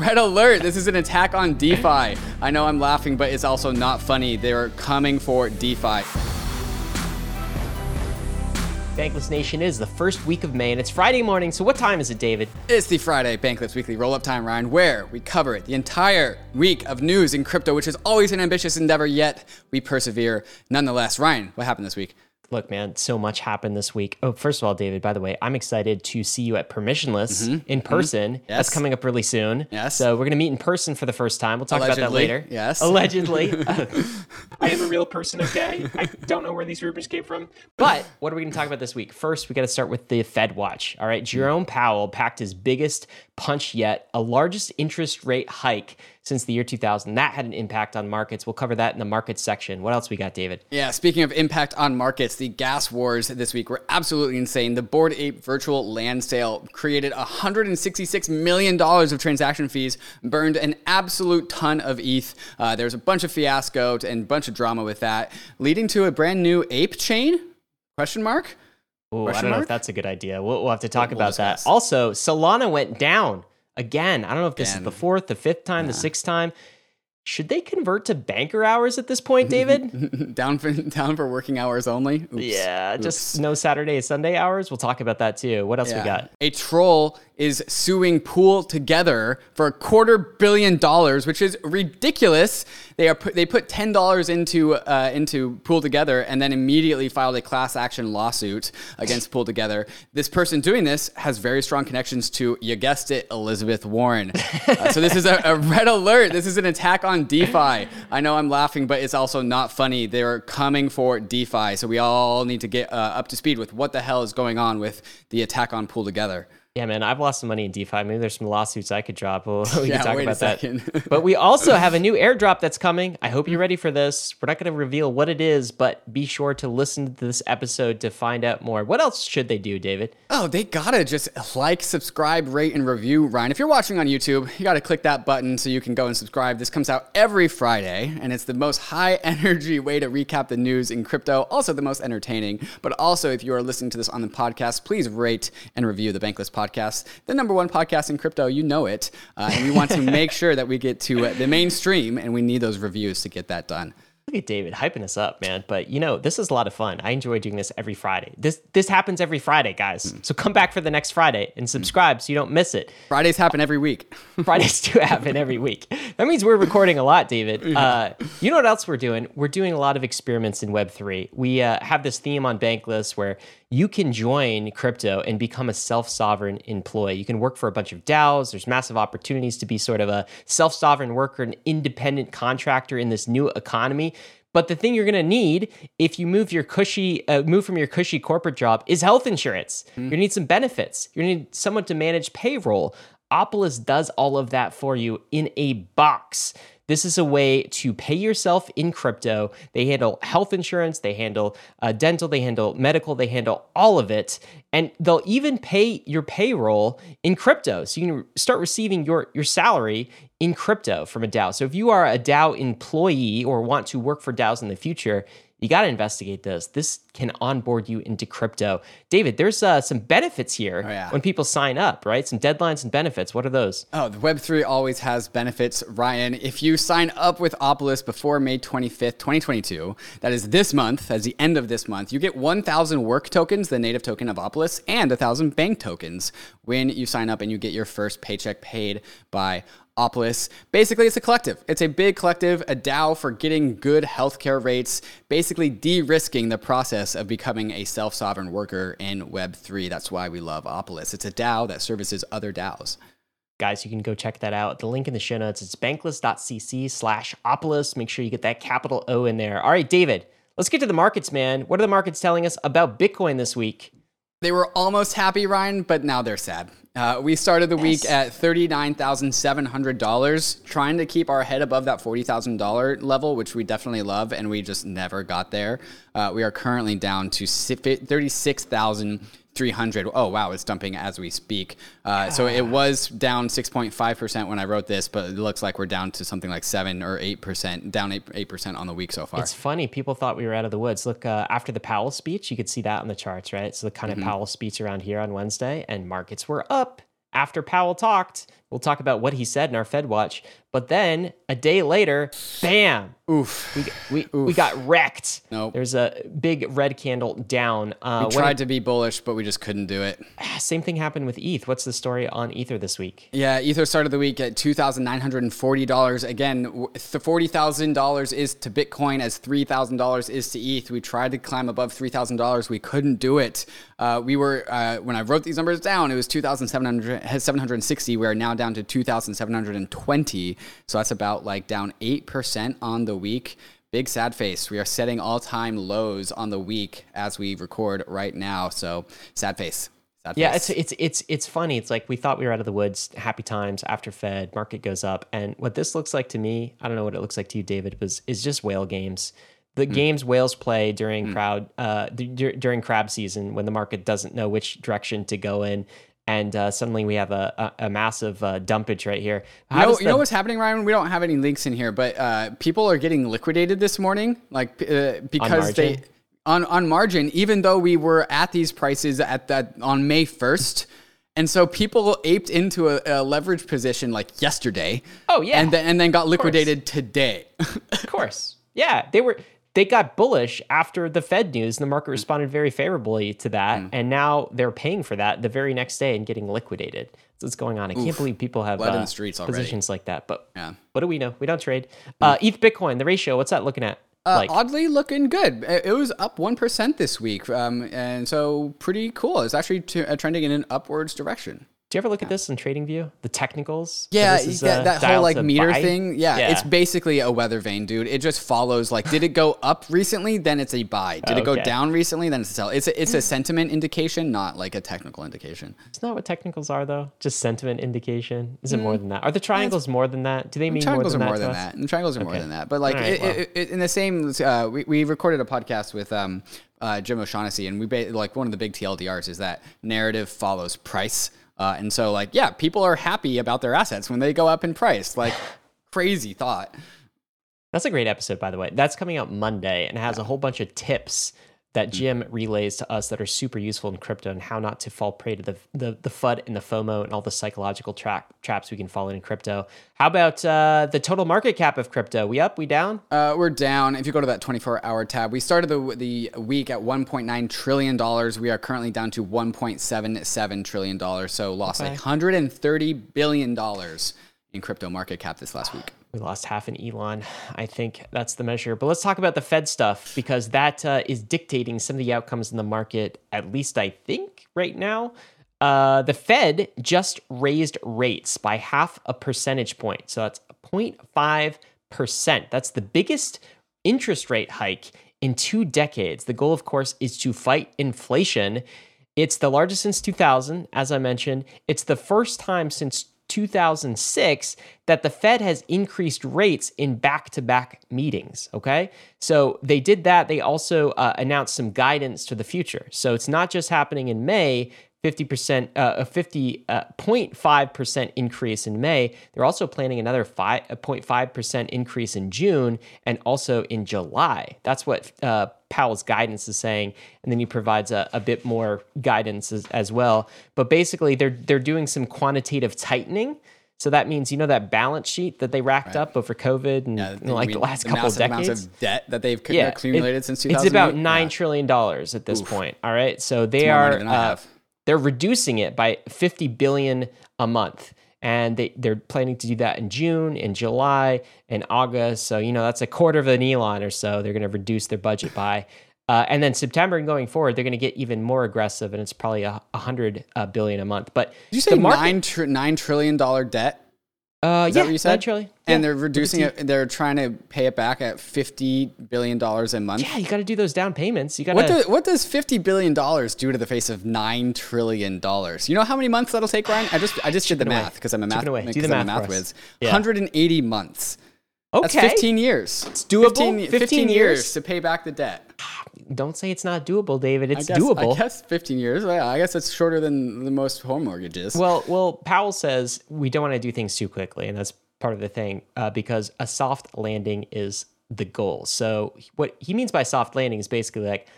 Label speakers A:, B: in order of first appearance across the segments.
A: Red alert! This is an attack on DeFi. I know I'm laughing, but it's also not funny. They're coming for DeFi.
B: Bankless Nation is the first week of May, and it's Friday morning. So, what time is it, David?
A: It's the Friday Bankless Weekly Roll Up Time, Ryan, where we cover the entire week of news in crypto, which is always an ambitious endeavor, yet we persevere nonetheless. Ryan, what happened this week?
B: Look, man, so much happened this week. Oh, first of all, David, by the way, I'm excited to see you at Permissionless in person.
A: Mm-hmm. Yes.
B: That's coming up really soon.
A: Yes.
B: So we're going to meet in person for the first time. We'll talk about that later.
A: yes.
B: Allegedly.
C: I am a real person, okay? I don't know where these rumors came from.
B: But what are we going to talk about this week? First, we got to start with the Fed watch. All right. Jerome Powell packed his biggest punch yet, a largest interest rate hike since the year 2000. That had an impact on markets. We'll cover that in the markets section. What else we got, David?
A: Yeah, speaking of impact on markets, the gas wars this week were absolutely insane. The Bored Ape virtual land sale created $166 million of transaction fees, burned an absolute ton of ETH. Uh, there was a bunch of fiasco and a bunch of drama with that, leading to a brand new ape chain? Question mark?
B: Ooh, I don't know if that's a good idea. We'll, we'll have to talk
A: We'll
B: about that. Also, Solana went down again. I don't know if this
A: Again.
B: is the fourth, the fifth time, the sixth time. Should they convert to banker hours at this point, David?
A: down, for, down for working hours only? Oops.
B: yeah, just no Saturday Sunday hours. We'll talk about that too. What else we got?
A: A troll is suing Pool Together for a quarter billion dollars, which is ridiculous. They are put, they put ten dollars into uh, into Pool Together and then immediately filed a class action lawsuit against Pool Together. This person doing this has very strong connections to you guessed it, Elizabeth Warren. Uh, so this is a, a red alert. This is an attack on DeFi. I know I'm laughing, but it's also not funny. They're coming for DeFi, so we all need to get uh, up to speed with what the hell is going on with the attack on Pool Together.
B: Yeah, man, I've lost some money in DeFi. Maybe there's some lawsuits I could drop. We'll, we
A: Yeah,
B: can talk about that. but we also have a new airdrop that's coming. I hope you're mm. ready for this. We're not going to reveal what it is, but be sure to listen to this episode to find out more. What else should they do, David?
A: Oh, they gotta just like, subscribe, rate, and review Ryan. If you're watching on YouTube, you gotta click that button so you can go and subscribe. This comes out every Friday, and it's the most high energy way to recap the news in crypto, also the most entertaining. But also, if you are listening to this on the podcast, please rate and review the Bankless Podcast, the number one podcast in crypto. You know it. Uh, and we want to make sure that we get to uh, the mainstream, and we need those reviews to get that done.
B: Look at David hyping us up, man. But you know, this is a lot of fun. I enjoy doing this every Friday. This this happens every Friday, guys. So come back for the next Friday and subscribe so you don't miss it.
A: Fridays happen every week.
B: Fridays do happen every week. That means we're recording a lot, David. Uh, you know what else we're doing? We're doing a lot of experiments in Web3. We uh, have this theme on Bankless where you can join crypto and become a self sovereign employee. You can work for a bunch of DAOs. There's massive opportunities to be sort of a self sovereign worker, an independent contractor in this new economy. But the thing you're going to need if you move your cushy, uh, move from your cushy corporate job is health insurance. You're going to need some benefits. You're going to need someone to manage payroll. Opolis does all of that for you in a box. This is a way to pay yourself in crypto. They handle health insurance, they handle uh, dental, they handle medical, they handle all of it. And they'll even pay your payroll in crypto. So you can start receiving your, your salary in crypto from a DAO. So if you are a DAO employee or want to work for DAOs in the future, you got to investigate this. This can onboard you into crypto. David, there's uh, some benefits here
A: yeah.
B: when people sign up, right? Some deadlines and benefits. What are those?
A: Oh, the Web3 always has benefits, Ryan. If you sign up with Opolis before May 25th, 2022, that is this month, as the end of this month, you get 1,000 work tokens, the native token of Opolis, and 1,000 bank tokens when you sign up and you get your first paycheck paid by Opolis. Basically, it's a collective. It's a big collective, a DAO for getting good healthcare rates, basically de risking the process of becoming a self sovereign worker in Web3. That's why we love Opolis. It's a DAO that services other DAOs.
B: guys you can go check that out the link in the show notes it's bankless.cc slash opolis make sure you get that capital o in there all right david let's get to the markets man what are the markets telling us about bitcoin this week
A: They were almost happy, Ryan, but now they're sad. Uh, we started the yes. week at $39,700, trying to keep our head above that $40,000 level, which we definitely love, and we just never got there. Uh, we are currently down to $36,000. 300. Oh, wow, it's dumping as we speak. Uh, yeah. So it was down 6.5% when I wrote this, but it looks like we're down to something like 7 or 8%, down 8, percent on the week so far.
B: It's funny. People thought we were out of the woods. Look, uh, after the Powell speech, you could see that on the charts, right? So the kind mm-hmm. of Powell speech around here on Wednesday, and markets were up after powell talked We'll talk about what he said in our Fed Watch. But then a day later, bam,
A: Oof.
B: we we, we got wrecked.
A: Nope.
B: There's a big red candle down. Uh, what
A: Tried to be bullish, but we just couldn't do it.
B: same thing happened with ETH. What's the story on Ether this week?
A: Yeah, Ether started the week at two thousand nine hundred and forty dollars. Again, w- forty thousand dollars is to Bitcoin as three thousand dollars is to ETH. We tried to climb above three thousand dollars, we couldn't do it. Uh, we were uh, when I wrote these numbers down, it was 2,700 760. We are now down to two thousand seven hundred and twenty. So that's about like down eight percent on the week. Big sad face. We are setting all time lows on the week as we record right now. So sad face. Sad
B: Yeah,
A: face.
B: it's it's it's it's funny. It's like we thought we were out of the woods, happy times after Fed, market goes up, and what this looks like to me, I don't know what it looks like to you, David, was is just whale games. The
A: Hmm.
B: games whales play during crowd uh, d- during crab season when the market doesn't know which direction to go in, and uh, suddenly we have a a, a massive uh, dumpage right here. How
A: You know,
B: does
A: you know what's happening, Ryan? We don't have any links in here, but uh, people are getting liquidated this morning, like uh, because they on on margin, even though we were at these prices at that on May first. And so people aped into a, a leverage position like yesterday.
B: Oh, yeah.
A: and then and then got liquidated today.
B: Of course. Yeah, they were they got bullish after the Fed news and the
A: Mm.
B: market responded very favorably to that and now they're paying for that the very next day and getting liquidated. That's what's going on. I can't believe people have uh, positions like that. But
A: Yeah.
B: what do we know? We don't trade. Uh, ETH Bitcoin, the ratio, what's that looking at?
A: Uh,
B: like
A: oddly looking good. It was up one percent this week, um, and so pretty cool. It's actually t- uh, trending in an upwards direction.
B: Do you ever look at this in trading view? The technicals?
A: Yeah,
B: This is,
A: that,
B: uh,
A: that whole like meter
B: buy?
A: thing. Yeah,
B: Yeah.
A: it's basically a weather vane, dude. It just follows. Like, did it go up recently? Then it's a buy. Did it go down recently? Then it's a sell. It's a, it's a sentiment indication, not like a technical indication.
B: It's not what technicals are though? Just sentiment indication? Is it more than that? Are the triangles more than that? Do they mean
A: Mm. Triangles
B: more
A: are
B: than
A: more
B: that?
A: than that. And triangles are more than that. But like
B: right,
A: it,
B: well.
A: it, it, in the same, uh, we, we recorded a podcast with um, uh, Jim O'Shaughnessy, and we ba- like one of the big TLDRs is that narrative follows price. Uh, and so like yeah, people are happy about their assets when they go up in price. Like crazy thought.
B: That's a great episode, by the way. That's coming out Monday and has a whole bunch of tips that Jim relays to us that are super useful in crypto and how not to fall prey to the the, the FUD and the FOMO and all the psychological tra- traps we can fall in crypto. How about uh, the total market cap of crypto? We up? We down?
A: Uh, we're down. If you go to that 24 hour tab, we started the, the week at $1.9 trillion. We are currently down to $1.77 trillion. So lost
B: Okay.
A: $130 billion in crypto market cap this last week.
B: We lost half an Elon. I think that's the measure. But let's talk about the Fed stuff because that uh, is dictating some of the outcomes in the market, at least I think right now. Uh, the Fed just raised rates by half a percentage point. So that's 0.5%. That's the biggest interest rate hike in two decades. The goal, of course, is to fight inflation. It's the largest since 2000, as I mentioned. It's the first time since 2006 that the Fed has increased rates in back to back meetings. Okay. So they did that. They also uh, announced some guidance to the future. So it's not just happening in May. 50%, uh, a 50.5% increase in May. They're also planning another 5, a 0.5% increase in June and also in July. That's what uh, Powell's guidance is saying. And then he provides a, a bit more guidance as, as well. But basically, they're, they're doing some quantitative tightening. So that means, you know, that balance sheet that they racked up over COVID and
A: Yeah,
B: you know, like
A: we-
B: the last
A: the
B: couple of decades
A: of debt that they've c-
B: yeah,
A: accumulated
B: it-
A: since
B: It's about nine
A: Yeah.
B: trillion dollars at this point. All right, so they
A: money
B: are uh. They're reducing it by fifty billion a month, and they they're planning to do that in June, in July, in August. So you know that's a quarter of an Elon or so. They're going to reduce their budget by. Uh, and then September and going forward, they're going to get even more aggressive, and it's probably a, a hundred uh, billion a month. But
A: Did you say
B: market-
A: nine, tr- $9 trillion debt?
B: Uh,
A: Is
B: yeah,
A: that what you said? And
B: Yeah.
A: they're reducing it. They're trying to pay it back at fifty billion dollars a month.
B: Yeah, you got to do those down payments. You got
A: What, do, what does fifty billion dollars do to the face of nine trillion dollars? You know how many months that'll take, Ryan? I just I just did the
B: away.
A: math because I'm a math
B: away. Do
A: because
B: the
A: I'm a
B: math
A: math whiz.
B: Yeah.
A: 180 months.
B: Okay.
A: That's 15 years.
B: It's doable?
A: 15,
B: 15
A: 15 years
B: years?
A: to pay back the debt.
B: Don't say it's not doable, David. It's
A: I guess,
B: doable.
A: I guess 15 years. Yeah, I guess it's shorter than the most home mortgages.
B: Well, well, Powell says we don't want to do things too quickly, and that's part of the thing uh, because a soft landing is the goal. So what he means by soft landing is basically like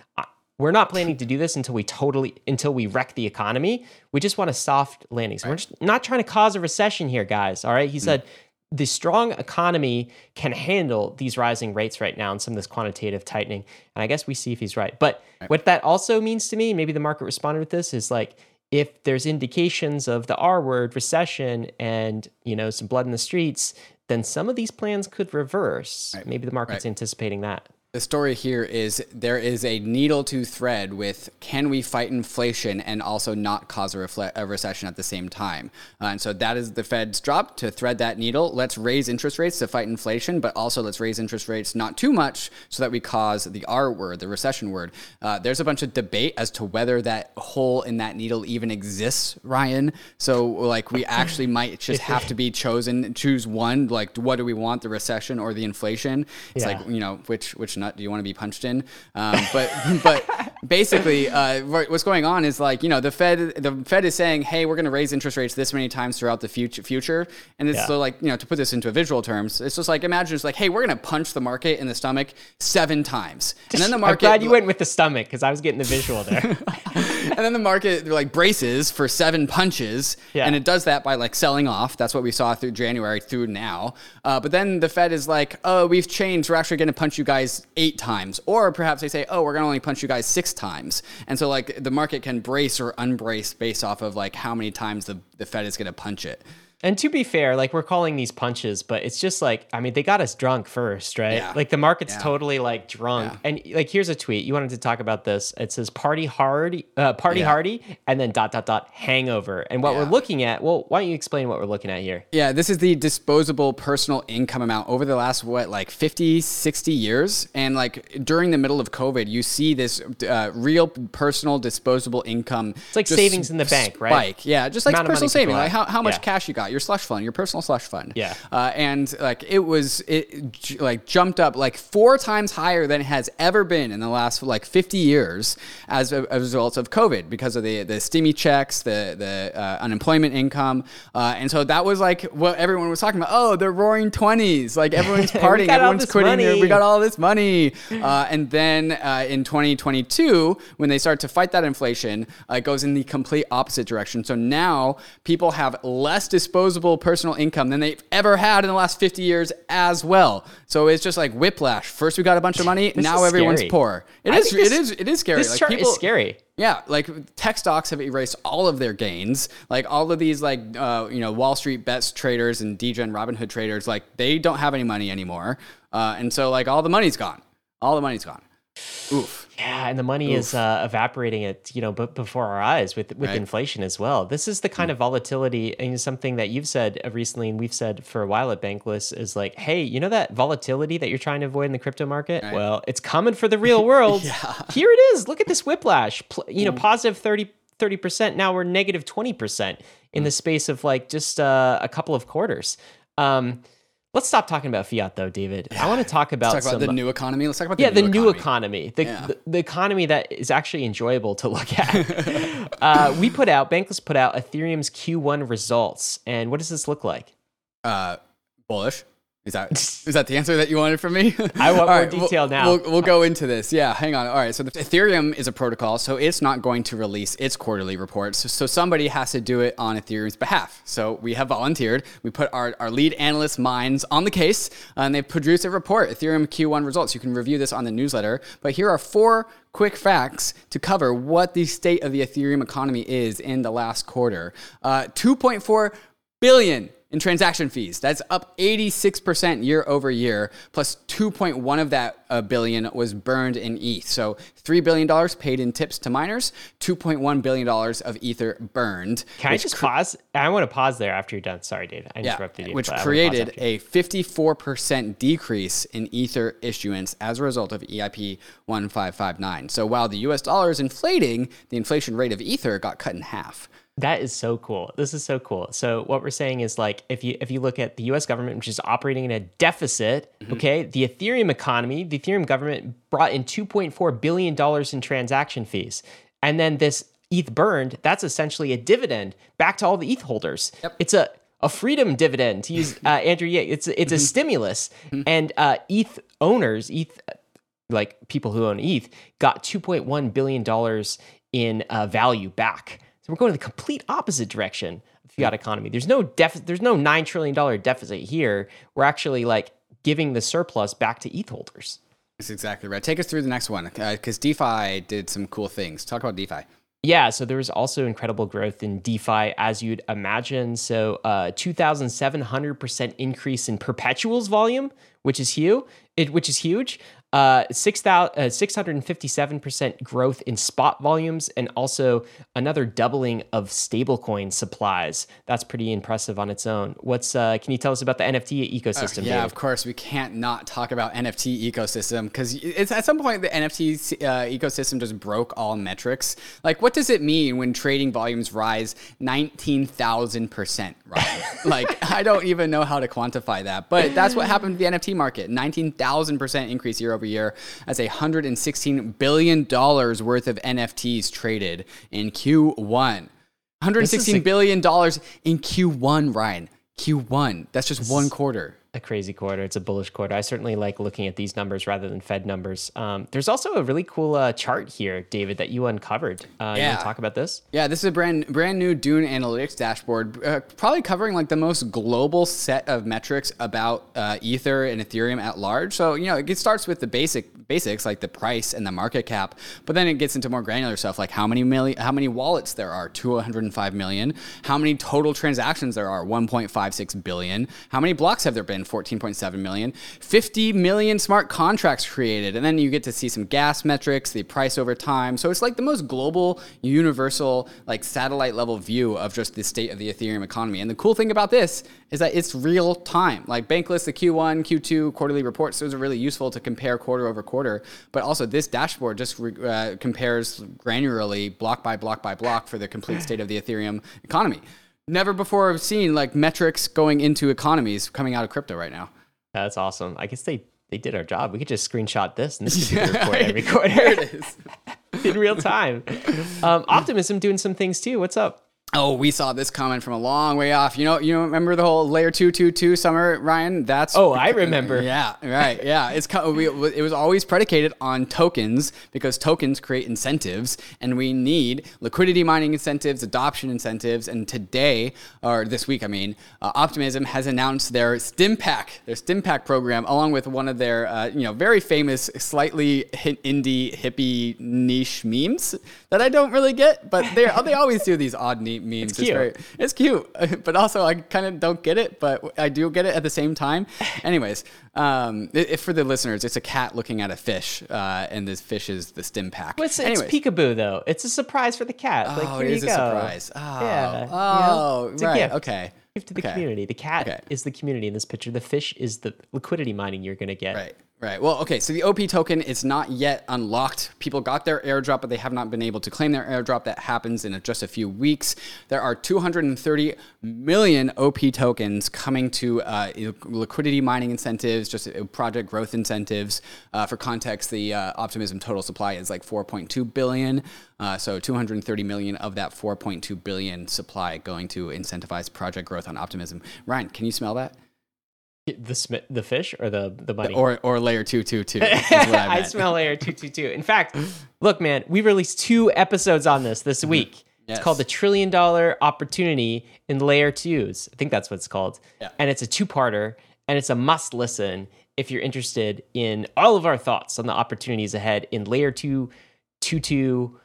B: we're not planning to do this until we totally until we wreck the economy. We just want a soft landing. So we're just not trying to cause a recession here, guys. All right. He said the strong economy can handle these rising rates right now and some of this quantitative tightening. And I guess we see if he's right. But what that also means to me, maybe the market responded with this, is like if there's indications of the R word, recession, and you know some blood in the streets, then some of these plans could reverse. Maybe the market's anticipating that.
A: The story here is there is a needle to thread with can we fight inflation and also not cause a, refle- a recession at the same time? Uh, and so that is the Fed's job to thread that needle. Let's raise interest rates to fight inflation, but also let's raise interest rates not too much so that we cause the R word, the recession word. Uh, there's a bunch of debate as to whether that hole in that needle even exists, Ryan. So like we actually might just have to be chosen, choose one. Like what do we want, the recession or the inflation? It's
B: Yeah.
A: like you know which which nut do you want to be punched in um, but but basically uh, what's going on is like you know the fed the fed is saying hey we're going to raise interest rates this many times throughout the future future and it's
B: Yeah.
A: so like you know to put this into visual terms it's just like imagine it's like hey we're going to punch the market in the stomach seven times and then the market.
B: I'm glad you went with the stomach because I was getting the visual there.
A: and then the market like braces for seven punches,
B: Yeah.
A: and it does that by like selling off. That's what we saw through January through now. Uh, but then the Fed is like, oh, we've changed. We're actually going to punch you guys eight times, or perhaps they say, oh, we're to only punch you guys six times. And so like the market can brace or unbrace based off of like how many times the the Fed is to punch it.
B: And to be fair, like we're calling these punches, but it's just like I mean they got us drunk first, right?
A: Yeah.
B: Like the market's
A: Yeah.
B: totally like drunk. And like here's a tweet. You wanted to talk about this. It says party hard, uh, party
A: Yeah.
B: hardy, and then dot dot dot hangover. And what
A: Yeah.
B: we're looking at, well, why don't you explain what we're looking at here?
A: Yeah, this is the disposable personal income amount over the last, what, like 50, 60 years. And like during the middle of COVID, you see this uh, real personal disposable income. It's
B: like savings in the bank, right?
A: Spike. Yeah, just like
B: Amount
A: personal saving. Like how, how much
B: Yeah.
A: cash you got, your slush fund, your personal slush fund.
B: Yeah.
A: Uh, and like it was, it like jumped up like four times higher than it has ever been in the last like 50 years as a, as a result of COVID because of the, the stimmy checks, the, the uh, unemployment income. Uh, and so that was like what everyone was talking about. Oh, the roaring 20s. Like everyone's partying, everyone's quitting. We got all this money. Uh, and then uh, in 2022, when they start to fight that inflation, uh, it goes in the complete opposite direction. So now people have less disposable personal income than they've ever had in the last 50 years as well. So it's just like whiplash. First we got a bunch of money,
B: This
A: now everyone's
B: scary.
A: poor. It is
B: this,
A: it is it is scary.
B: This
A: like
B: chart
A: people,
B: is scary.
A: yeah, like tech stocks have erased all of their gains. Like all of these, like uh, you know, Wall Street bets traders and DGen Robinhood traders, like they don't have any money anymore, uh, and so like all the money's gone. All the money's gone. Oof.
B: Yeah, and the money is uh, evaporating at you know, but before our eyes with with
A: Right.
B: inflation as well. This is the kind of volatility, and something that you've said uh, recently, and we've said for a while at Bankless is like, hey, you know that volatility that you're trying to avoid in the crypto market? Well, it's coming for the real world. Here it is. Look at this whiplash. Pl- you know, positive 30 percent. Now we're negative twenty percent in the space of like just uh, a couple of quarters. Um, let's stop talking about fiat though, David. I want to talk about
A: talk about
B: some
A: the new economy. Let's talk about
B: yeah,
A: the new economy.
B: economy, the,
A: Yeah.
B: the, the economy that is actually enjoyable to look at. uh, we put out, Bankless put out Ethereum's Q1 results. And what does this look like?
A: Uh, bullish. Is that is that the answer that you wanted from me?
B: I want
A: All
B: more
A: we'll-
B: detail now.
A: We'll, we'll go into this. Yeah, hang on. All right. So the Ethereum is a protocol, so it's not going to release its quarterly reports. So, so somebody has to do it on Ethereum's behalf. So we have volunteered. We put our, our lead analyst minds on the case, and they produced a report, Ethereum Q1 results. You can review this on the newsletter. But here are four quick facts to cover what the state of the Ethereum economy is in the last quarter. Uh, 2.4 billion in transaction fees. That's up 86% year over year, plus 2.1 of that uh, billion was burned in ETH. So $3 billion paid in tips to miners, $2.1 billion of Ether burned.
B: Can I just
A: cr-
B: pause? I want to pause there after you're done. Sorry, Dave. I
A: yeah,
B: interrupted you.
A: which
B: but I wanna pause
A: created a 54% decrease in Ether issuance as a result of EIP 1559. So while the US dollar is inflating, the inflation rate of Ether got cut in half.
B: That is so cool. This is so cool. So what we're saying is like if you if you look at the US government which is operating in a deficit,
A: Mm-hmm.
B: okay? The Ethereum economy, the Ethereum government brought in 2.4 billion dollars in transaction fees. And then this ETH burned, that's essentially a dividend back to all the ETH holders. It's a a freedom dividend to use uh, Andrew Yang. It's it's a
A: Mm-hmm.
B: stimulus, and uh, ETH owners, ETH like people who own ETH, got 2.1 billion dollars in uh, value back. We're going in the complete opposite direction of fiat economy. There's no def- there's no nine trillion dollar deficit here. We're actually like giving the surplus back to ETH holders.
A: That's exactly right. Take us through the next one because DeFi did some cool things. Talk about DeFi.
B: Yeah, so there was also incredible growth in DeFi as you'd imagine. So, uh, 2,700% increase in perpetuals volume, which is huge. It, which is huge. Uh, 6, uh, 657% growth in spot volumes and also another doubling of stablecoin supplies. That's pretty impressive on its own. What's uh, can you tell us about the NFT ecosystem?
A: Uh, yeah,
B: David?
A: of course. We can't not talk about NFT ecosystem because it's at some point the NFT uh, ecosystem just broke all metrics. Like, what does it mean when trading volumes rise nineteen thousand percent? Right? like, I don't even know how to quantify that, but that's what happened to the NFT market. Nineteen thousand percent increase year over year. That's a hundred and sixteen billion dollars worth of NFTs traded in Q1. Hundred sixteen billion dollars in Q1, Ryan. Q1. That's just one quarter.
B: A crazy quarter. It's a bullish quarter. I certainly like looking at these numbers rather than Fed numbers. Um, there's also a really cool uh, chart here, David, that you uncovered. Uh, You
A: Yeah.
B: want to talk about this?
A: Yeah, this is a brand brand new Dune Analytics dashboard, uh, probably covering like the most global set of metrics about uh, Ether and Ethereum at large. So you know, it starts with the basic basics like the price and the market cap, but then it gets into more granular stuff like how many million, how many wallets there are, 205 million, how many total transactions there are, 1.56 billion, how many blocks have there been, 14.7 million, 50 million smart contracts created, and then you get to see some gas metrics, the price over time. So it's like the most global, universal, like satellite level view of just the state of the Ethereum economy. And the cool thing about this is that it's real time. Like Bankless, the Q1, Q2 quarterly reports, those are really useful to compare quarter over quarter. But also, this dashboard just uh, compares granularly, block by block by block, for the complete state of the Ethereum economy. Never before have seen like metrics going into economies coming out of crypto right now.
B: That's awesome. I guess they they did our job. We could just screenshot this, and this could be report every quarter
A: it is.
B: in real time. Um, Optimism doing some things too. What's up?
A: Oh, we saw this coming from a long way off. You know, you remember the whole layer two two two summer, Ryan? That's
B: Oh, I remember.
A: Yeah, right. Yeah, it's we, it was always predicated on tokens because tokens create incentives, and we need liquidity mining incentives, adoption incentives. And today, or this week, I mean, uh, Optimism has announced their Stimpak, their Stimpak program, along with one of their uh, you know very famous, slightly indie hippie niche memes that I don't really get, but they they always do these odd neat It's,
B: cute.
A: very it's cute, but also I kind of don't get it, but I do get it at the same time. Anyways, um, i- if for the listeners, it's a cat looking at a fish, uh, and this fish is the Stimpak.
B: Well, it's, it's peekaboo though. It's a surprise for the cat. like,
A: Oh,
B: here
A: it
B: you
A: is a
B: go.
A: surprise. Oh,
B: Yeah, you know,
A: oh,
B: it's
A: right. Okay.
B: To the
A: Okay.
B: community. The cat
A: Okay.
B: is the community in this picture. The fish is the liquidity mining you're gonna get.
A: Right. Right. Well, okay. So the OP token is not yet unlocked. People got their airdrop, but they have not been able to claim their airdrop. That happens in just a few weeks. There are 230 million OP tokens coming to uh, liquidity mining incentives, just uh, project growth incentives. Uh, for context, the uh, Optimism total supply is like 4.2 billion. Uh, so 230 million of that 4.2 billion supply going to incentivize project growth on Optimism. Ryan, can you smell that?
B: The sm- the fish or the the money.
A: Or or layer two two two. I
B: I smell layer 222. In fact, look, man, we released two episodes on this this week.
A: Mm-hmm. Yes.
B: It's called the Trillion Dollar Opportunity in Layer 2s. I think that's what it's called.
A: Yeah.
B: And it's a two parter, and it's a must listen if you're interested in all of our thoughts on the opportunities ahead in Layer 2, 22,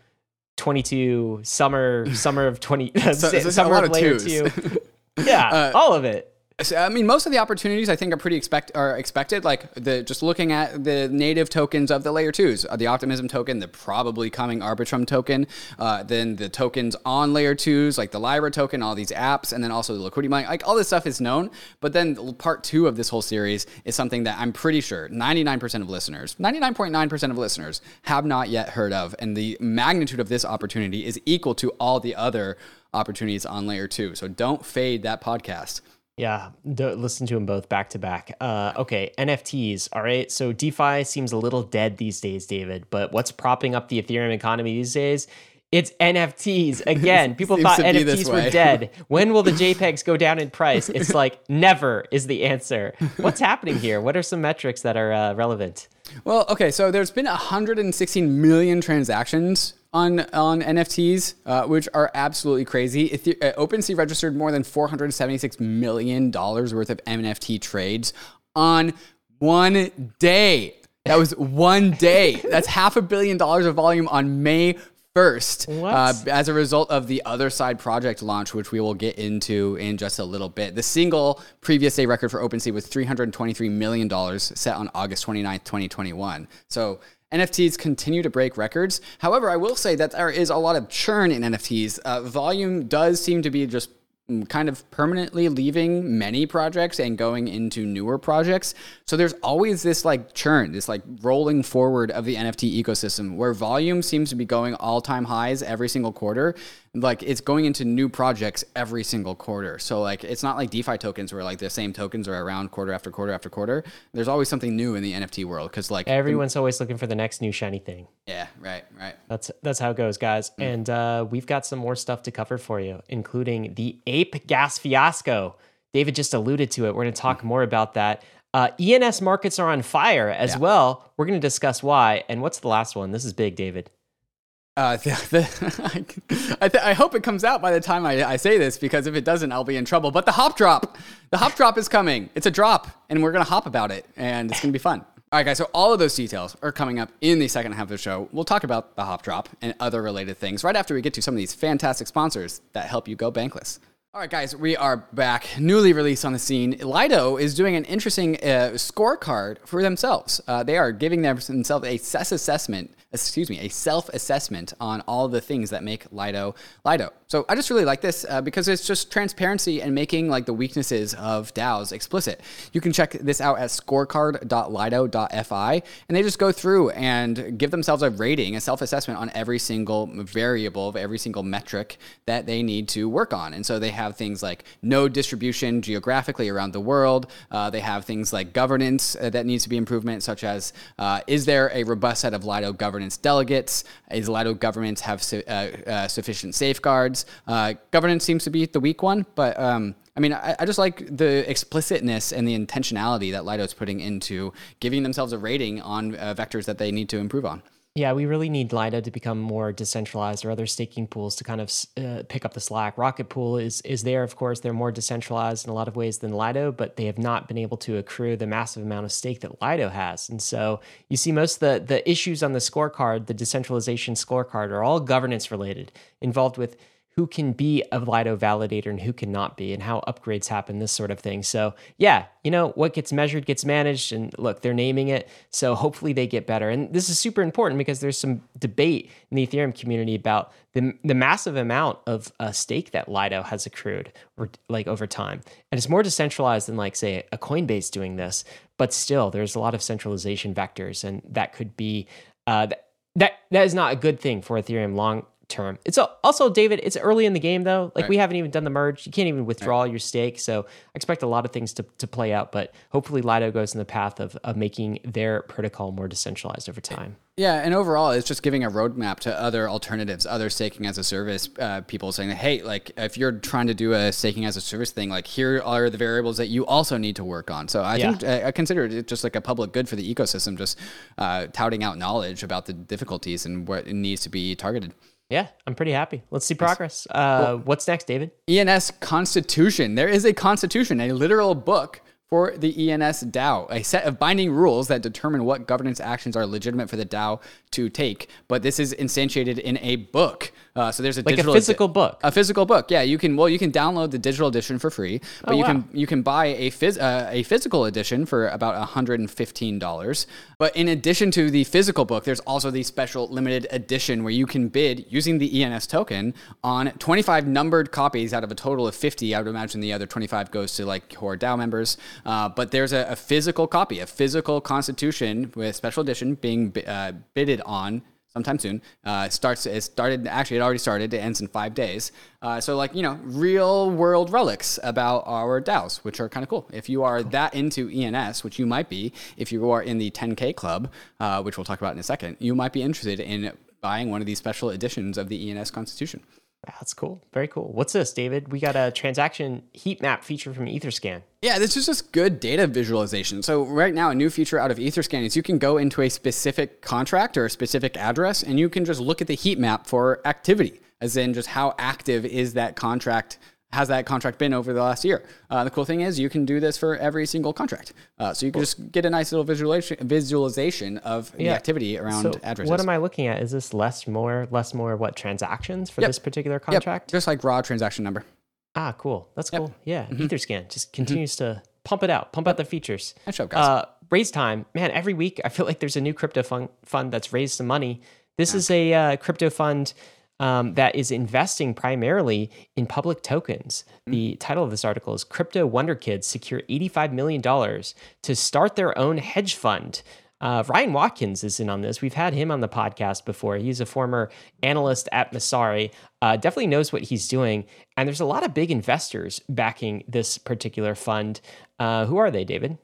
B: 22, summer, summer of 20,
A: so
B: summer of Layer
A: twos.
B: 2. Yeah,
A: Uh,
B: all of it.
A: I mean, most of the opportunities I think are pretty expect are expected. Like the just looking at the native tokens of the layer twos, uh, the Optimism token, the probably coming Arbitrum token, uh, then the tokens on layer twos, like the Lyra token, all these apps, and then also the liquidity mining. Like all this stuff is known. But then part two of this whole series is something that I'm pretty sure 99% of listeners, 99.9% of listeners have not yet heard of, and the magnitude of this opportunity is equal to all the other opportunities on layer two. So don't fade that podcast.
B: Yeah, d- listen to them both back to back. Uh, okay, NFTs. All right, so DeFi seems a little dead these days, David. But what's propping up the Ethereum economy these days It's NFTs again. People thought
A: to be this
B: NFTs were dead. When will the JPEGs go down in price? It's like never is the answer. What's happening here? What are some metrics that are uh, relevant?
A: Well, okay, so there's been 116 million transactions on on NFTs, uh, which are absolutely crazy. Ether- uh, OpenSea registered more than 476 million dollars worth of NFT trades on one day. That was one day. That's half a billion dollars of volume on May 1st uh, as a result of the Otherside project launch, which we will get into in just a little bit. The single previous day record for OpenSea was $323 million set on August 29th, 2021. So NFTs continue to break records. However, I will say that there is a lot of churn in NFTs. Uh, volume does seem to be just kind of permanently leaving many projects and going into newer projects. So there's always this like churn, this like rolling forward of the NFT ecosystem where volume seems to be going all time highs every single quarter. Like it's going into new projects every single quarter. So like it's not like DeFi tokens where like the same tokens are around quarter after quarter after quarter. There's always something new in the NFT world because like
B: Everyone's always looking for the next new shiny thing.
A: yeah, right, right.
B: That's that's how it goes, guys. And uh, we've got some more stuff to cover for you, including the ape gas fiasco. David just alluded to it. We're going to talk more about that. Uh, ENS markets are on fire as well. We're going to discuss why. And what's the last one? This is big, David.
A: Uh, the, the, I, th- I hope it comes out by the time I, I say this because if it doesn't, I'll be in trouble. But the hop drop, the hop drop is coming. It's a drop, and we're gonna hop about it, and it's gonna be fun. All right, guys. So all of those details are coming up in the second half of the show. We'll talk about the hop drop and other related things right after we get to some of these fantastic sponsors that help you go bankless. All right, guys, we are back, newly released on the scene. Lido is doing an interesting uh, scorecard for themselves. Uh, they are giving themselves a self assessment, excuse me, a self assessment on all the things that make Lido Lido. So I just really like this uh, because it's just transparency and making like the weaknesses of DAOs explicit. You can check this out at scorecard.lido.fi, and they just go through and give themselves a rating, a self assessment on every single variable of every single metric that they need to work on. And so they have things like node distribution geographically around the world. Uh, they have things like governance uh, that needs to be improvement, such as uh, is there a robust set of Lido governance delegates? Is Lido governance have su- uh, sufficient safeguards? Governance seems to be the weak one, but um, I mean, I, I just like the explicitness and the intentionality that Lido's putting into giving themselves a rating on uh, vectors that they need to improve on.
B: Yeah, we really need Lido to become more decentralized or other staking pools to kind of uh, pick up the slack. Rocket Pool is is there, of course. They're more decentralized in a lot of ways than Lido, but they have not been able to accrue the massive amount of stake that Lido has. And so you see most of the, the issues on the scorecard, the decentralization scorecard, are all governance related, involved with who can be a Lido validator and who cannot be, and how upgrades happen, this sort of thing. So, yeah, you know, what gets measured gets managed. And look, they're naming it. So, hopefully, they get better. And this is super important because there's some debate in the Ethereum community about the, the massive amount of uh, stake that Lido has accrued like over time. And it's more decentralized than, like, say, a Coinbase doing this. But still, there's a lot of centralization vectors, and that could be. Uh, that that is not a good thing for Ethereum long term. It's also David. It's early in the game though. Like
A: Right.
B: we haven't even done the merge. You can't even withdraw your stake. So I expect a lot of things to, to play out. But hopefully Lido goes in the path of, of making their protocol more decentralized over time.
A: Yeah, and overall, it's just giving a roadmap to other alternatives, other staking as a service uh, people saying, hey, like if you're trying to do a staking as a service thing, like here are the variables that you also need to work on. So I
B: Yeah.
A: think I, I consider it just like a public good for the ecosystem, just uh, touting out knowledge about the difficulties and what needs to be targeted.
B: Yeah, I'm pretty happy. Let's see progress. Uh, what's next, David?
A: ENS Constitution. There is a constitution, a literal book for the ENS DAO, a set of binding rules that determine what governance actions are legitimate for the DAO to take. But this is instantiated in a book. Uh, so there's a
B: Like a physical book.
A: A physical book. Yeah, you can. Well, you can download the digital edition for free, but
B: Oh,
A: you
B: wow.
A: can you can buy a phys- uh, a physical edition for about $115. But in addition to the physical book, there's also the special limited edition where you can bid using the ENS token on 25 numbered copies out of a total of 50. I would imagine the other 25 goes to like core DAO members. Uh, but there's a, a physical copy, a physical constitution with special edition being uh, bidded on sometime soon. Uh, starts it started actually it already started. It ends in five days. Uh, so like you know real world relics about our DAOs, which are kind of cool. If you are that into ENS, which you might be, if you are in the 10K club, uh, which we'll talk about in a second, you might be interested in buying one of these special editions of the ENS Constitution.
B: That's cool. Very cool. What's this, David? We got a transaction heat map feature from Etherscan.
A: Yeah, this is just good data visualization. So right now, a new feature out of Etherscan is you can go into a specific contract or a specific address, and you can just look at the heat map for activity, as in just how active is that contract has that contract been over the last year? Uh, the cool thing is you can do this for every single contract. Uh, so you can just get a nice little visualization, visualization of the activity around
B: So
A: addresses.
B: what am I looking at? Is this less more less more what transactions for
A: Yep.
B: this particular
A: Yep,
B: contract?
A: just like raw transaction number.
B: Ah, cool. That's
A: Yep.
B: cool. Yeah, Etherscan just continues to pump it out, pump out the features.
A: Nice job, guys.
B: Uh, raise time, man. Every week, I feel like there's a new crypto fund fund that's raised some money. This is a uh, crypto fund um, that is investing primarily in public tokens. The title of this article is "Crypto Wonder Kids Secure 85 million dollars to start their own hedge fund." Uh, Ryan Watkins is in on this. We've had him on the podcast before. He's a former analyst at Messari. Uh, definitely knows what he's doing. And there's a lot of big investors backing this particular fund. Uh, who are they, David?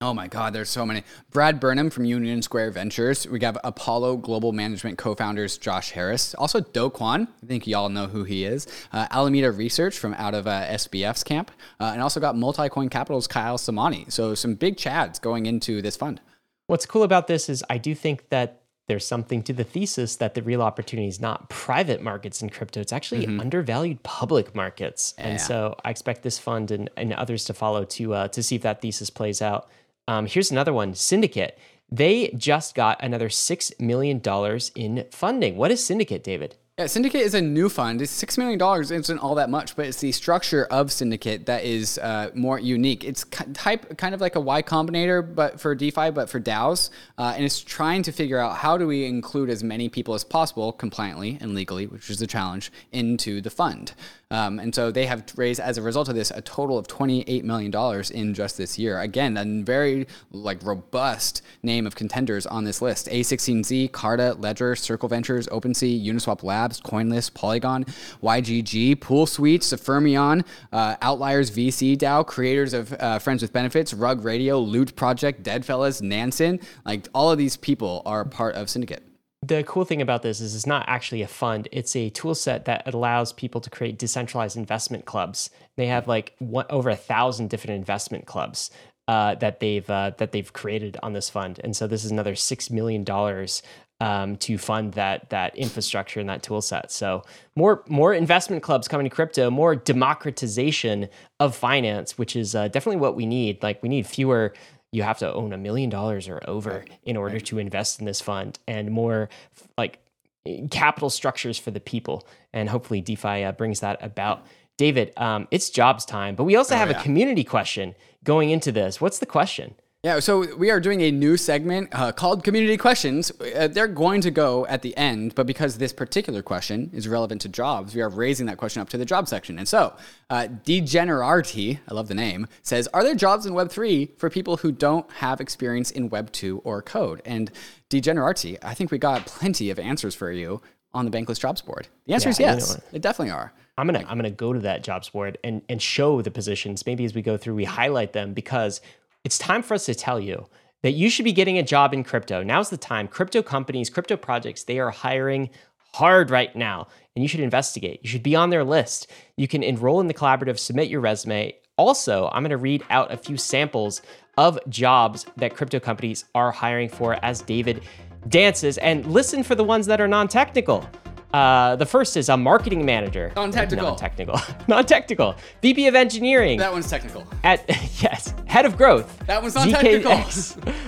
A: Oh my God, there's so many. Brad Burnham from Union Square Ventures. We have Apollo Global Management co-founders Josh Harris. Also Do Kwon. I think y'all know who he is. Uh, Alameda Research from out of uh, SBF's camp, uh, and also got Multicoin Capital's Kyle Samani. So some big chads going into this fund.
B: What's cool about this is I do think that there's something to the thesis that the real opportunity is not private markets in crypto. It's actually undervalued public markets. And so I expect this fund and, and others to follow to uh, to see if that thesis plays out. Um, here's another one, Syndicate. They just got another six million dollars in funding. What is Syndicate, David?
A: Yeah, Syndicate is a new fund. It's six million dollars. Isn't all that much, but it's the structure of Syndicate that is uh, more unique. It's type kind of like a Y Combinator, but for DeFi, but for DAOs, uh, and it's trying to figure out how do we include as many people as possible, compliantly and legally, which is the challenge, into the fund. Um, and so they have raised, as a result of this, a total of twenty-eight million dollars in just this year. Again, a very like robust name of contenders on this list: A16Z, Carta, Ledger, Circle Ventures, OpenSea, Uniswap Labs, CoinList, Polygon, YGG, Pool Suites, Fermion, uh, Outliers VC DAO, creators of uh, Friends with Benefits, Rug Radio, Loot Project, Deadfellas, Nansen. Like all of these people are part of Syndicate.
B: The cool thing about this is it's not actually a fund. It's a tool set that allows people to create decentralized investment clubs. They have like one, over a thousand different investment clubs uh, that they've uh, that they've created on this fund, and so this is another six million dollars um, to fund that that infrastructure and that tool set. So more more investment clubs coming to crypto, more democratization of finance, which is uh, definitely what we need. Like we need fewer you have to own a million dollars or over in order to invest in this fund and more like capital structures for the people. And hopefully defi uh, brings that about. David um, it's jobs time but we also have
A: yeah.
B: a community question going into this. What's the question
A: Yeah, so we are doing a new segment uh, called Community Questions. Uh, they're going to go at the end, but because this particular question is relevant to jobs, we are raising that question up to the job section. And so, uh, Degenerati, I love the name, says Are there jobs in Web3 for people who don't have experience in Web2 or code? And Degenerati, I think we got plenty of answers for you on the Bankless Jobs board. The answer is
B: Yeah, you
A: yes,
B: know
A: they definitely are.
B: I'm gonna I'm gonna go to that jobs board and and show the positions. Maybe as we go through, we highlight them because it's time for us to tell you that you should be getting a job in crypto. Now's the time. Crypto companies, crypto projects, they are hiring hard right now, and you should investigate. You should be on their list. You can enroll in the collaborative, submit your resume. Also, I'm going to read out a few samples of jobs that crypto companies are hiring for as David dances, and listen for the ones that are non-technical. Uh, the first is a marketing manager.
A: Non-technical.
B: Non-technical. non-technical. VP of engineering.
A: That one's technical.
B: At yes, head of growth.
A: That one's non-technical.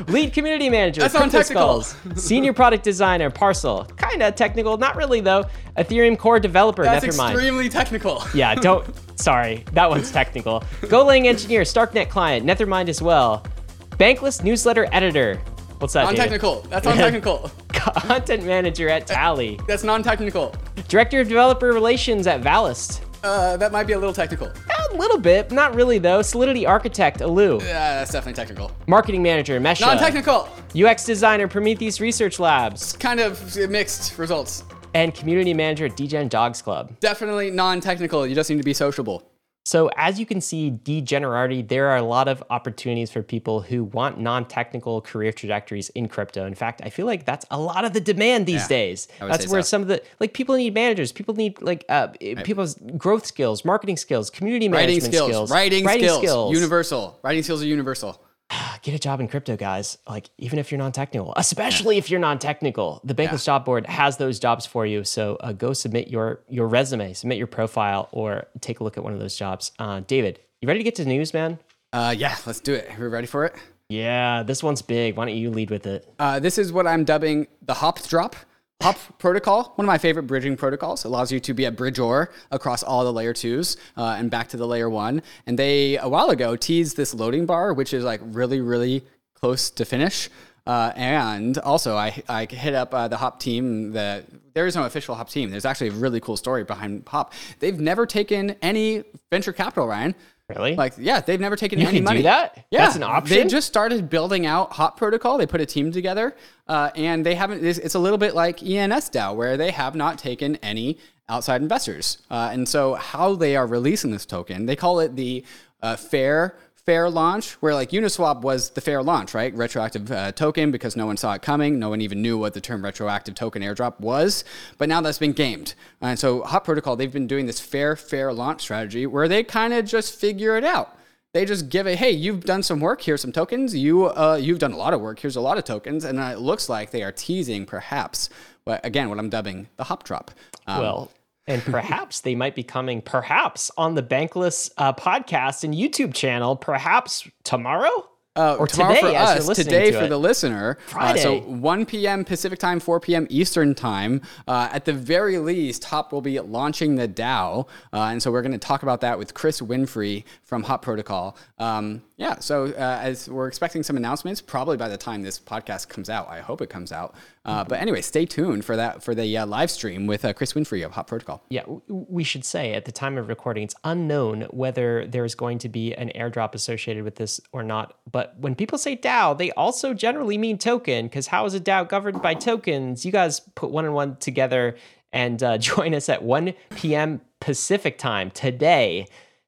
B: Lead community manager.
A: That's non-technical.
B: Senior product designer. Parcel. Kinda technical, not really though. Ethereum core developer.
A: That's
B: Nethermind.
A: extremely technical.
B: Yeah, don't. sorry, that one's technical. Golang engineer. Starknet client. Nethermind as well. Bankless newsletter editor. What's that?
A: Non-technical. That's non-technical.
B: Content manager at Tally.
A: That's non-technical.
B: Director of developer relations at Valist.
A: Uh, that might be a little technical.
B: A little bit, not really though. Solidity architect, Alu.
A: Yeah, that's definitely technical.
B: Marketing manager, Mesha.
A: Non-technical.
B: UX designer, Prometheus Research Labs.
A: Kind of mixed results.
B: And community manager at DGen Dogs Club.
A: Definitely non-technical. You just need to be sociable.
B: So, as you can see, degenerati, there are a lot of opportunities for people who want non technical career trajectories in crypto. In fact, I feel like that's a lot of the demand these
A: Yeah,
B: days. That's where
A: so.
B: some of the, like, people need managers, people need, like, uh, people's growth skills, marketing skills, community
A: Writing
B: management
A: skills, writing, skills,
B: skills.
A: universal. Writing skills are universal.
B: Get a job in crypto, guys. Like, even if you're non technical, especially if you're non technical, the Bankless Job Board has those jobs for you. So uh, go submit your your resume, submit your profile, or take a look at one of those jobs. Uh, David, you ready to get to the news, man?
A: Uh, yeah, let's do it. Are we ready for it?
B: Yeah, this one's big. Why don't you lead with it?
A: Uh, this is what I'm dubbing the hop drop. Hop protocol, one of my favorite bridging protocols, allows you to be a bridger across all the layer twos uh, and back to the layer one. And they, a while ago, teased this loading bar, which is like really, really close to finish. Uh, and also, I, I hit up uh, the Hop team. The, there is no official Hop team. There's actually a really cool story behind Hop. They've never taken any venture capital, Ryan.
B: Really?
A: Like, yeah, they've never taken
B: You
A: any
B: can do
A: money.
B: that?
A: Yeah,
B: That's an option.
A: They just started building out Hop Protocol. They put a team together, uh, and they haven't. It's, it's a little bit like ENS DAO, where they have not taken any outside investors. Uh, and so, how they are releasing this token, they call it the uh, fair fair launch, where like Uniswap was the fair launch, right? Retroactive uh, token because no one saw it coming. No one even knew what the term retroactive token airdrop was. But now that's been gamed. And so Hop Protocol, they've been doing this fair, fair launch strategy where they kind of just figure it out. They just give it, hey, you've done some work. Here's some tokens. You, uh, you've done a lot of work. Here's a lot of tokens, and it looks like they are teasing, perhaps, but again, what I'm dubbing the hop drop. Um,
B: well, and perhaps they might be coming, perhaps on the Bankless uh, podcast and YouTube channel, perhaps tomorrow
A: Uh,
B: or
A: tomorrow
B: today
A: for us, today
B: to
A: for
B: it.
A: the listener. Uh, so 1 p.m. Pacific time, 4 p.m. Eastern time. Uh, at the very least, Hop will be launching the DAO, uh, and so we're going to talk about that with Chris Whinfrey from Hop Protocol. Um, yeah, so uh, as we're expecting some announcements, probably by the time this podcast comes out. I hope it comes out. Uh, but anyway, stay tuned for that for the uh, live stream with uh, Chris Whinfrey of Hop Protocol.
B: Yeah, we should say at the time of recording, it's unknown whether there's going to be an airdrop associated with this or not. But when people say DAO, they also generally mean token, because how is a DAO governed by tokens? You guys put one and one together and uh, join us at 1 p.m. Pacific time today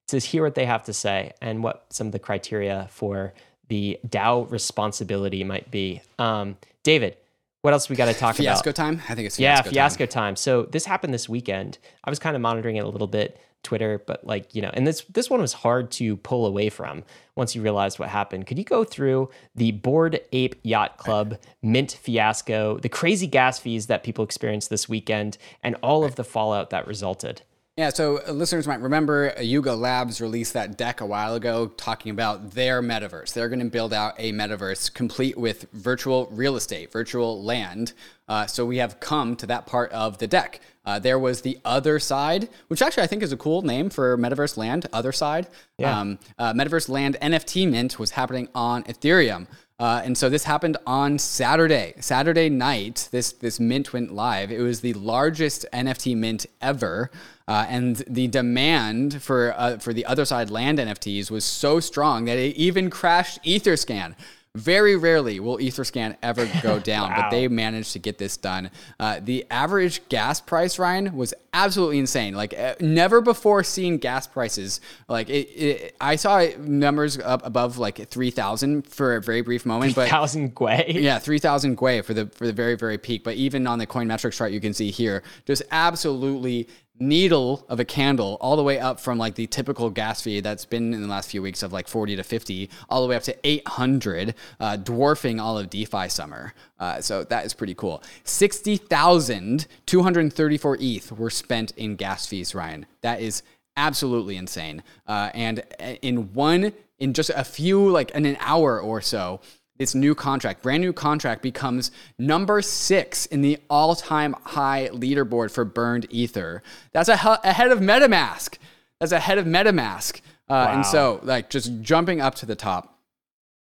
B: to hear what they have to say and what some of the criteria for the DAO responsibility might be. Um, David, what else we got to talk about?
A: Fiasco time? I think it's
B: Yeah,
A: fiasco,
B: fiasco
A: time.
B: time. So this happened this weekend. I was kind of monitoring it a little bit, Twitter, but like, you know, and this this one was hard to pull away from once you realized what happened. Could you go through the Bored Ape Yacht Club mint fiasco, the crazy gas fees that people experienced this weekend, and all of the fallout that resulted?
A: Yeah, so uh, listeners might remember uh, Yuga Labs released that deck a while ago talking about their metaverse. They're going to build out a metaverse complete with virtual real estate, virtual land. Uh, so we have come to that part of the deck. Uh, there was the Otherside, which actually I think is a cool name for metaverse land. Otherside.
B: Yeah.
A: Um, uh, metaverse land NFT mint was happening on Ethereum. Uh, and so this happened on Saturday. Saturday night, this this mint went live. It was the largest NFT mint ever, uh, and the demand for uh, for the Otherside land NFTs was so strong that it even crashed Etherscan. Very rarely will Etherscan ever go down, but they managed to get this done. Uh, the average gas price, Ryan, was absolutely insane. Like uh, never before seen gas prices. Like it, it, I saw numbers up above like three thousand for a very brief moment, but
B: Thousand Gwei.
A: yeah, three thousand Gwei for the for the very very peak. But even on the coin metrics chart, you can see here just absolutely needle of a candle all the way up from like the typical gas fee that's been in the last few weeks of like 40 to 50 all the way up to 800 uh, dwarfing all of defi summer. Uh, so that is pretty cool. 60234 eth were spent in gas fees ryan. That is absolutely insane. Uh, and in one in just a few like in an hour or so this new contract, brand new contract, becomes number six in the all time high leaderboard for burned ether. That's a, ahead of MetaMask. That's ahead of MetaMask. Uh,
B: Wow.
A: And so, like, just jumping up to the top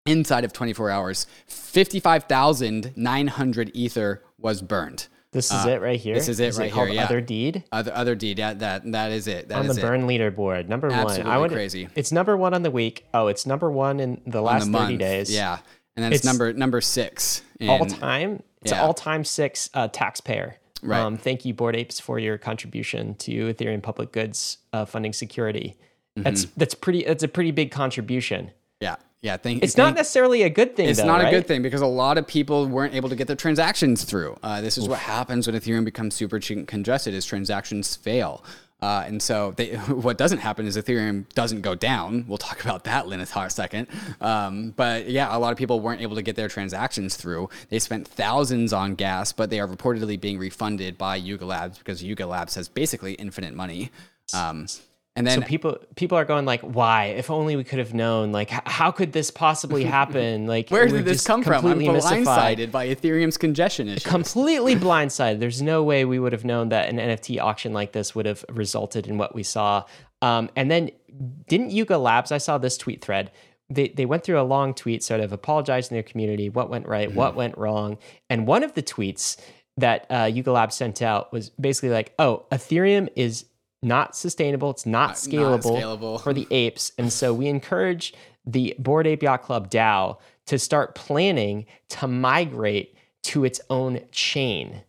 A: inside of 24 hours, 55,900 ether was burned.
B: This is it right here.
A: Uh, this is it right
B: called
A: here, yeah.
B: Otherdeed.
A: Other, Otherdeed, yeah, that, that is it. That
B: on
A: is
B: the
A: it.
B: burn leaderboard. Number one. I
A: Absolutely
B: would,
A: crazy.
B: It's number one on the week. Oh, it's number one in the last
A: the
B: 30
A: month.
B: days.
A: Yeah. And then it's,
B: It's
A: number number six. in-
B: All time. It's
A: Yeah.
B: all time six uh, taxpayer.
A: Right.
B: Um, thank you, Bored Apes, for your contribution to Ethereum public goods uh, funding security. That's that's pretty. That's a pretty big contribution.
A: Yeah, yeah. Thank,
B: It's not necessarily a good thing.
A: It's
B: though,
A: not a good thing because a lot of people weren't able to get their transactions through. Uh, this is what happens when Ethereum becomes super congested: is transactions fail. Uh, and so they, what doesn't happen is Ethereum doesn't go down. We'll talk about that in a second. Um, but yeah, a lot of people weren't able to get their transactions through. They spent thousands on gas, but they are reportedly being refunded by Yuga Labs because Yuga Labs has basically infinite money. Um, and then
B: So people people are going like, why? If only we could have known. Like, how could this possibly happen? Like,
A: where did this come from? I'm
B: completely mystified.
A: blindsided by Ethereum's congestion issues.
B: completely blindsided. There's no way we would have known that an NFT auction like this would have resulted in what we saw. Um, and then didn't Yuga Labs? I saw this tweet thread. They, they went through a long tweet, sort of apologizing to their community, what went right, what went wrong. And one of the tweets that uh, Yuga Labs sent out was basically like, oh, Ethereum is not sustainable. It's not scalable,
A: scalable.
B: for the apes. And so we encourage the Bored Ape Yacht Club DAO to start planning to migrate to its own chain.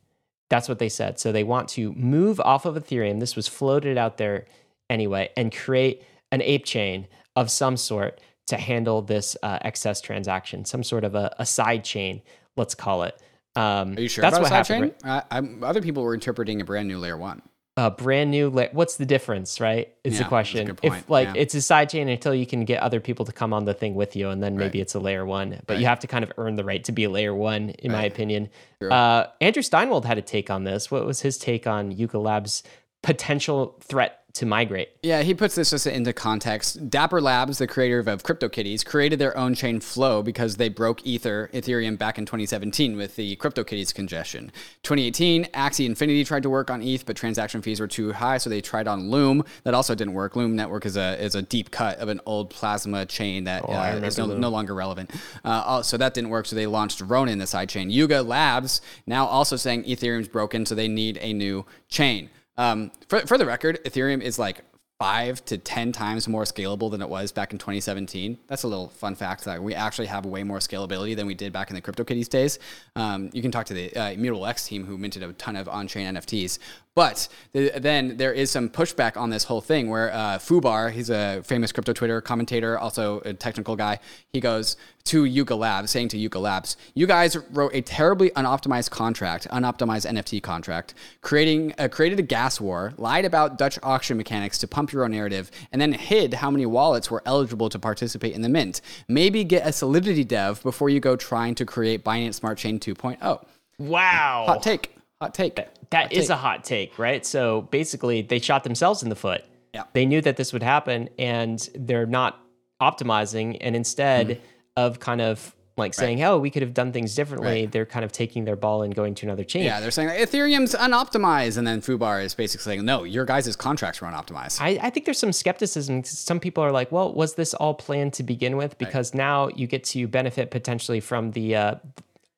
B: That's what they said. So they want to move off of Ethereum. This was floated out there anyway, and create an ape chain of some sort to handle this uh, excess transaction, some sort of a, a side chain, let's call it. Um,
A: Are you sure
B: that's
A: about
B: what
A: sidechain?
B: happened. Right?
A: I, I'm, other people were interpreting a brand new layer one.
B: A brand new la- what's the difference right? Is
A: Yeah, a
B: question.
A: point,
B: if like
A: yeah.
B: it's a sidechain until you can get other people to come on the thing with you and then maybe it's a layer one but you have to kind of earn the right to be a layer one in my opinion. Uh, Andrew Steinwold had a take on this. What was his take on yuga labs potential threat to migrate
A: Yeah, he puts this just into context. Dapper Labs, the creator of CryptoKitties, created their own chain Flow because they broke Ether, Ethereum back in 2017 with the CryptoKitties congestion. 2018, Axie Infinity tried to work on ETH, but transaction fees were too high, so they tried on Loom. That also didn't work. Loom Network is a is a deep cut of an old Plasma chain that
B: Oh,
A: uh, is no, no longer relevant. Uh, al- so that didn't work. So they launched Ronin, the sidechain. Yuga Labs now also saying Ethereum's broken, so they need a new chain. Um, for, for the record, Ethereum is like five to 10 times more scalable than it was back in 2017. That's a little fun fact that we actually have way more scalability than we did back in the CryptoKitties days. Um, you can talk to the uh, Immutable X team who minted a ton of on chain NFTs. But the, then there is some pushback on this whole thing where uh, foobar, he's a famous crypto Twitter commentator, also a technical guy, he goes to Yuga Labs, saying to Yuga Labs, you guys wrote a terribly unoptimized contract, unoptimized NFT contract, creating uh, created a gas war, lied about Dutch auction mechanics to pump your own narrative, and then hid how many wallets were eligible to participate in the mint. Maybe get a Solidity dev before you go trying to create Binance Smart Chain 2.0.
B: wow
A: Hot take. Hot take.
B: That is a hot take, right? So basically, they shot themselves in the foot.
A: Yeah.
B: They knew that this would happen, and they're not optimizing. And instead
A: Mm-hmm.
B: of kind of like saying, "Oh, we could have done things differently," they're kind of taking their ball and going to another chain.
A: Yeah, they're saying like, Ethereum's unoptimized, and then foobar is basically saying, no, your guys' contracts were unoptimized.
B: I, I think there's some skepticism. Some people are like, "Well, was this all planned to begin with?" Because now you get to benefit potentially from the. Uh,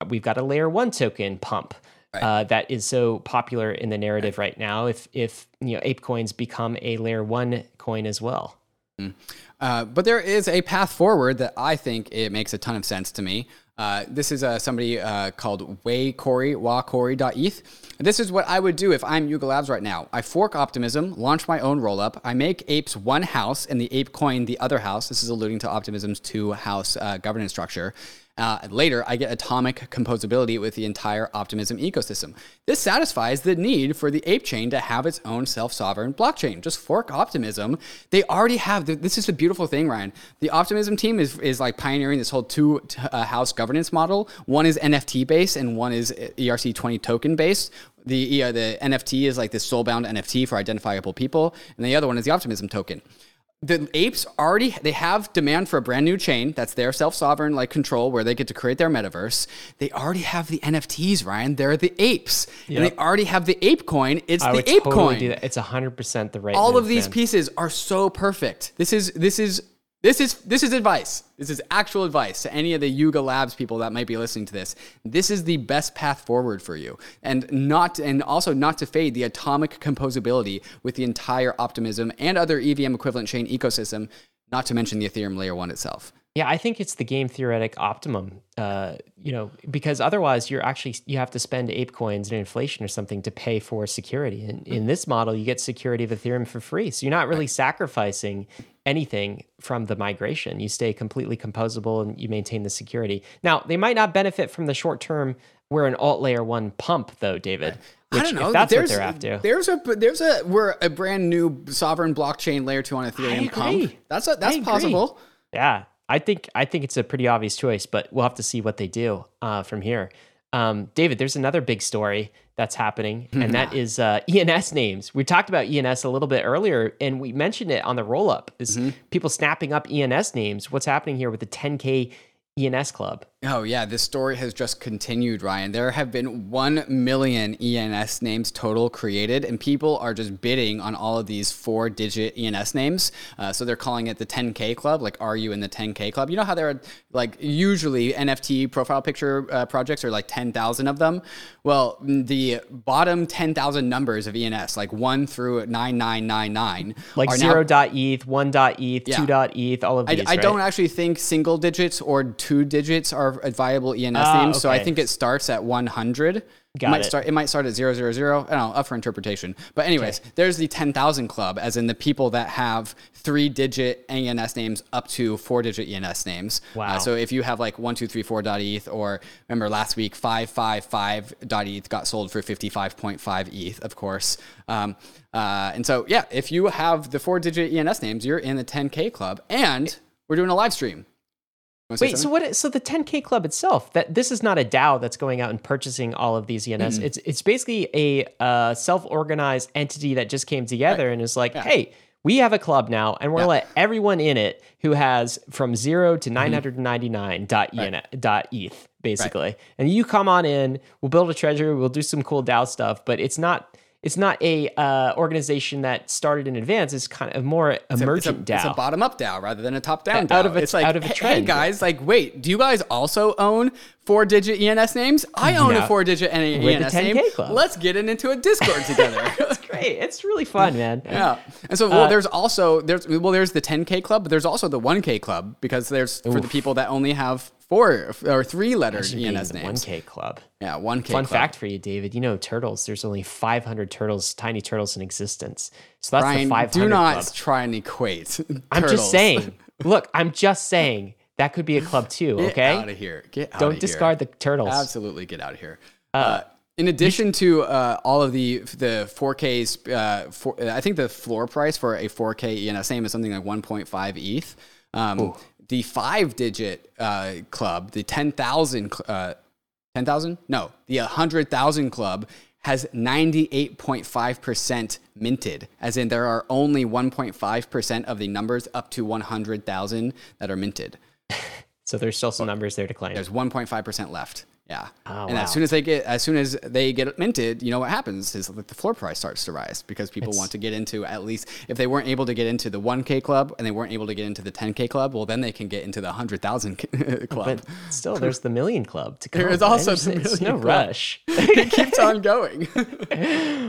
B: we've got a layer one token pump. Uh, that is so popular in the narrative right. now. If if you know ape coins become a layer one coin as well,
A: Uh, but there is a path forward that I think it makes a ton of sense to me. Uh, this is uh, somebody uh, called Way Corey, wacorey.eth. This is what I would do if I'm Yuga Labs right now. I fork Optimism, launch my own rollup. I make apes one house and the ape coin the other house. This is alluding to Optimism's two house uh, governance structure. Uh, later, I get atomic composability with the entire Optimism ecosystem. This satisfies the need for the ape chain to have its own self sovereign blockchain. Just fork Optimism. They already have, this is the beautiful thing, Ryan. The Optimism team is, is like pioneering this whole two uh, house governance model. One is NFT based and one is ERC20 token based. The, uh, the NFT is like this soulbound NFT for identifiable people, and the other one is the Optimism token the apes already they have demand for a brand new chain that's their self-sovereign like control where they get to create their metaverse they already have the nfts ryan they're the apes and they already have the ape coin it's
B: I
A: the ape
B: totally
A: coin
B: do that. It's hundred percent the right.
A: all of these
B: man.
A: pieces are so perfect this is this is this is this is advice. This is actual advice to any of the yuga labs people that might be listening to this. This is the best path forward for you. And not and also not to fade the atomic composability with the entire optimism and other evm equivalent chain ecosystem not to mention the ethereum layer one itself
B: Yeah, I think it's the game theoretic optimum. Uh, you know, because otherwise you're actually you have to spend ape coins and inflation or something to pay for security. And in this model, you get security of Ethereum for free. So you're not really sacrificing anything from the migration. You stay completely composable and you maintain the security. Now, they might not benefit from the short term we're an alt layer one pump though, David. Which,
A: I don't know.
B: If that's
A: there's,
B: what they're after.
A: There's a there's a we're a brand new sovereign blockchain layer two on Ethereum pump. That's a, that's possible.
B: Yeah, I think I think it's a pretty obvious choice, but we'll have to see what they do uh, from here. Um, David, there's another big story that's happening, and that is uh, ENS names. We talked about ENS a little bit earlier, and we mentioned it on the roll up. Is people snapping up ENS names? What's happening here with the 10k ENS club?
A: Oh yeah, this story has just continued, Ryan. There have been 1 million ENS names total created, and people are just bidding on all of these four digit ENS names. Uh, so they're calling it the 10K Club. Like, are you in the 10K Club? You know how there are, like, usually NFT profile picture uh, projects are like 10,000 of them? Well, the bottom 10,000 numbers of ENS, like 1 through 9999,
B: Like
A: are now-
B: zero dot ETH, one dot ETH,
A: Yeah.
B: two dot ETH, all of
A: I,
B: these.
A: I
B: right?
A: don't actually think single digits or two digits are viable ENS
B: Ah,
A: names. So I think it starts at 100.
B: Got
A: it might
B: it.
A: start. It might start at 000. I don't know. Up for interpretation. But anyways, there's the 10,000 club, as in the people that have three-digit ENS names up to four-digit ENS names.
B: Wow.
A: Uh, so if you have like one two three four dot ETH, or remember last week five five five dot ETH got sold for 55.5 ETH, of course. Um, uh, and so yeah, if you have the four-digit ENS names, you're in the 10K club, and we're doing a live stream.
B: Wait, so what? So the 10K Club itself, that this is not a DAO that's going out and purchasing all of these ENS.
A: Mm-hmm.
B: It's it's basically a uh, self-organized entity that just came together and is like, hey, we have a club now, and we're gonna let everyone in it who has from zero to 999 dot ETH basically, and you come on in. We'll build a treasury. We'll do some cool DAO stuff, but it's not. It's not a uh, organization that started in advance. It's kind of more emergent
A: it's a, it's a
B: DAO.
A: bottom-up DAO rather than a top-down DAO.
B: Out of a-
A: it's like,
B: out of a trend.
A: hey, guys, like, wait, do you guys also own four-digit ENS names? I own
B: No.
A: a
B: We're the
A: ENS
B: 10K
A: name.
B: club.
A: Let's get it into a Discord together.
B: Great, it's really fun, man.
A: Yeah, and so
B: Uh,
A: there's also there's well, there's the 10k club, but there's also the 1k club because there's for the people that only have four or three letter
B: Being
A: ENS names.
B: 1K club.
A: Yeah, 1k.
B: Fun
A: club.
B: fact for you, David. You know turtles. There's only 500 turtles, tiny turtles in existence. So that's
A: Ryan,
B: the 500
A: do not
B: club.
A: try and equate.
B: I'm
A: turtles.
B: just saying. Look, I'm just saying that could be a club too.
A: Get
B: Okay.
A: out of here. Get out
B: Don't discard
A: here.
B: the turtles.
A: Absolutely, get out of here. Uh, in addition to uh, all of the the 4Ks, uh, for, I think the floor price for a 4K ENS name is something like 1.5 ETH. Um, the five digit uh, club, the 10,000, uh, 10,000? No, the 100,000 club has 98.5% minted, as in there are only 1.5% of the numbers up to 100,000 that are minted.
B: So there's still some numbers there to claim.
A: There's 1.5% left. Yeah.
B: Oh,
A: and
B: wow.
A: as soon as they get as soon as they get minted, you know what happens is that the floor price starts to rise because people want to get into at least if they weren't able to get into the 1k club and they weren't able to get into the 10k club, well then they can get into the 100,000 club.
B: But still, there's the million club to come.
A: There is also
B: There's-
A: the
B: it's
A: million
B: no
A: club.
B: rush.
A: it keeps on going.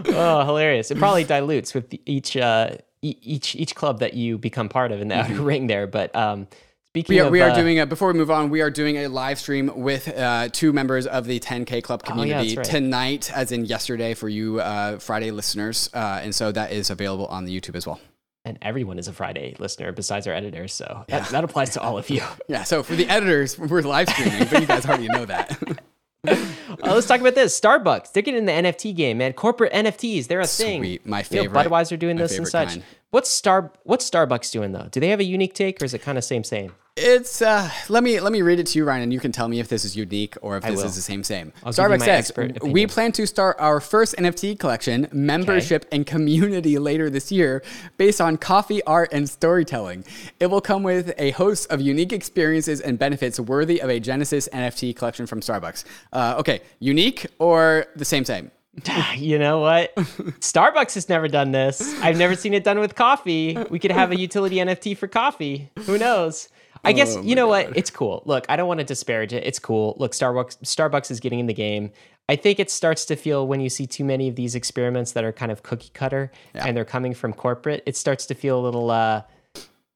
B: oh, hilarious! It probably dilutes with each uh, each each club that you become part of in the outer ring there. But um, speaking
A: We are,
B: of,
A: we are
B: uh,
A: doing a, before we move on, we are doing a live stream with uh, two members of the 10K Club
B: Oh, yeah,
A: community
B: right.
A: tonight, as in yesterday for you uh, Friday listeners. Uh, and so that is available on the YouTube as well.
B: and everyone is a Friday listener besides our editors. So that, that applies to all of you.
A: Yeah, so for the editors, we're live streaming, but you guys already know that.
B: Uh, let's talk about this. Starbucks, they're getting in the NFT game, man. Corporate NFTs, they're a thing.
A: Sweet, my
B: You know,
A: favorite.
B: Budweiser doing this and such.
A: kind.
B: What's Star? What's Starbucks doing though? Do they have a unique take, or is it kind of same same?
A: It's uh, let me let me read it to you, Ryan, and you can tell me if this is unique or if this
B: will.
A: is the same same.
B: I'll
A: Starbucks says we plan to start our first NFT collection, membership and community later this year, based on coffee, art, and storytelling. It will come with a host of unique experiences and benefits worthy of a Genesis NFT collection from Starbucks. Uh, okay, unique or the same same?
B: you know what? Starbucks has never done this. I've never seen it done with coffee. We could have a utility NFT for coffee. Who knows? I guess
A: Oh
B: you know what? It's cool. Look, I don't want to disparage it. It's cool. Look, Starbucks Starbucks is getting in the game. I think it starts to feel when you see too many of these experiments that are kind of cookie cutter and they're coming from corporate, it starts to feel a little uh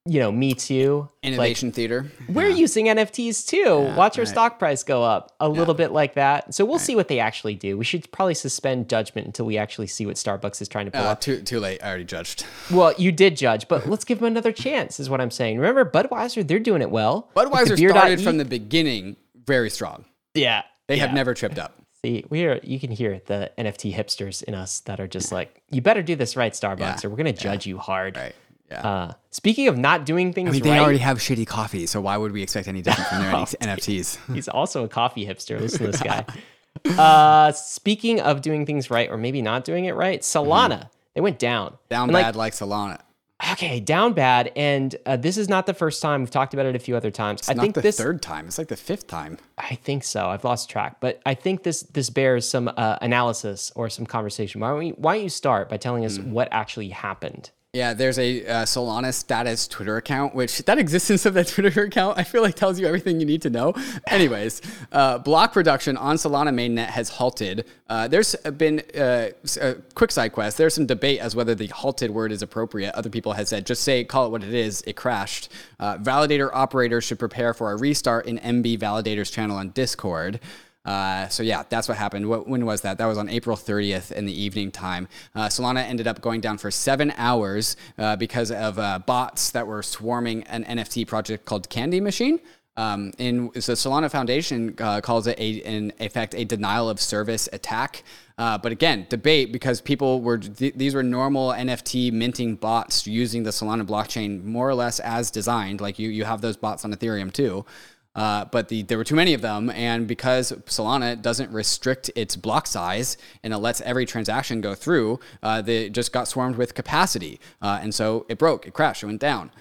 B: you know, me too.
A: Innovation theater.
B: We're using NFTs too. Watch our
A: right.
B: stock price go up a little bit like that. So we'll see what they actually do. We should probably suspend judgment until we actually see what Starbucks is trying to pull
A: Uh,
B: off.
A: too too late. I already judged.
B: Well, you did judge, but let's give them another chance, is what I'm saying. Remember, Budweiser, they're doing it well.
A: Budweiser
B: Beer.e
A: started from the beginning very strong.
B: Yeah.
A: They
B: yeah.
A: have never tripped up.
B: See, we are. You can hear the NFT hipsters in us that are just like, you better do this right, Starbucks,
A: Yeah.
B: or we're gonna judge you hard.
A: Right. Yeah.
B: Uh, speaking of not doing things
A: I mean, they
B: right,
A: already have shitty coffee, so why would we expect any different from their
B: Oh,
A: NFTs?
B: he's also a coffee hipster. Listen to this guy. uh, speaking of doing things right, or maybe not doing it right, Solana they went down.
A: Down
B: And, like,
A: bad like Solana.
B: okay, down bad, and uh, this is not the first time we've talked about it a few other times.
A: It's
B: I think
A: the
B: this.
A: third time. It's like the fifth time.
B: I think so. I've lost track, but I think this this bears some uh, analysis or some conversation. Why don't, we, why don't you start by telling us what actually happened?
A: Yeah, there's a uh, Solana status Twitter account, which that existence of that Twitter account, I feel like tells you everything you need to know. Anyways, uh, block production on Solana mainnet has halted. Uh, there's been uh, a quick side quest. There's some debate as whether the halted word is appropriate. Other people have said just say call it what it is. It crashed. Uh, validator operators should prepare for a restart in MB Validators channel on Discord. Uh, so yeah, that's what happened. What, when was that? That was on April 30th in the evening time. Uh, Solana ended up going down for seven hours uh, because of uh, bots that were swarming an NFT project called Candy Machine. Um, in so Solana Foundation uh, calls it a, in effect a denial of service attack. Uh, but again, debate because people were th- these were normal NFT minting bots using the Solana blockchain more or less as designed. Like you, you have those bots on Ethereum too. Uh, but the, there were too many of them, and because Solana doesn't restrict its block size and it lets every transaction go through, uh, they just got swarmed with capacity, uh, and so it broke, it crashed, it went down.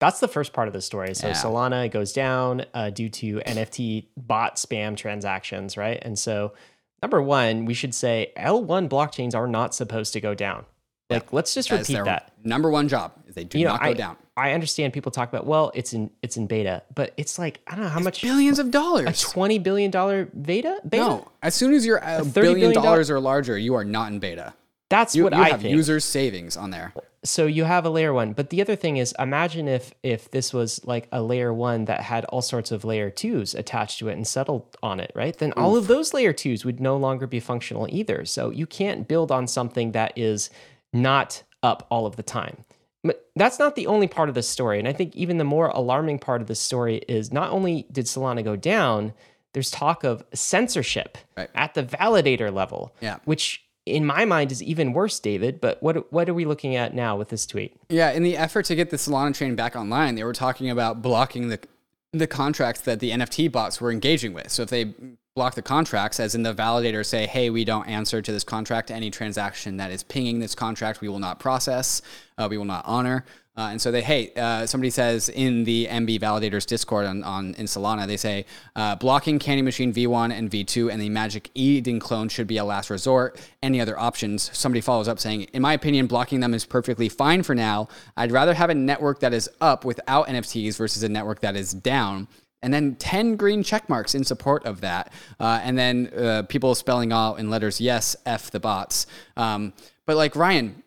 B: That's the first part of the story. So
A: Yeah.
B: Solana goes down uh, due to NFT bot spam transactions, right? And so number one, we should say L1 blockchains are not supposed to go down. Like, let's just
A: That's
B: repeat that.
A: number one job is they do
B: You know,
A: not go
B: I,
A: down.
B: I understand people talk about, well, it's in it's in beta, but it's like I don't know how much
A: Billions of dollars.
B: a twenty billion dollar beta. Beta.
A: No, as soon as you're a
B: $30
A: billion
B: billion dollar-
A: dollars or larger, you are not in beta.
B: that's
A: You,
B: what
A: you
B: I
A: have
B: think.
A: users' savings on there.
B: so you have a layer one but the other thing is imagine if if this was like a layer one that had all sorts of layer twos attached to it and settled on it right then all of those layer twos would no longer be functional either so you can't build on something that is not up all of the time but that's not the only part of the story and i think even the more alarming part of the story is not only did solana go down there's talk of censorship
A: Right.
B: at the validator level
A: Yeah.
B: which in my mind is even worse, David. But what what are we looking at now with this tweet?
A: Yeah, in the effort to get the Solana chain back online, they were talking about blocking the the contracts that the NFT bots were engaging with. So if they block the contracts, as in the validator say, hey, we don't answer to this contract, any transaction that is pinging this contract, we will not process, uh, we will not honor. Uh, and so they, hey, uh, somebody says in the MB validators Discord on, on in Solana, they say uh, blocking Candy Machine V1 and V2 and the Magic Eden clone should be a last resort. Any other options? Somebody follows up saying, in my opinion, blocking them is perfectly fine for now. I'd rather have a network that is up without NFTs versus a network that is down and then 10 green check marks in support of that. Uh, and then uh, people spelling out in letters, yes, F the bots. Um, but like Ryan,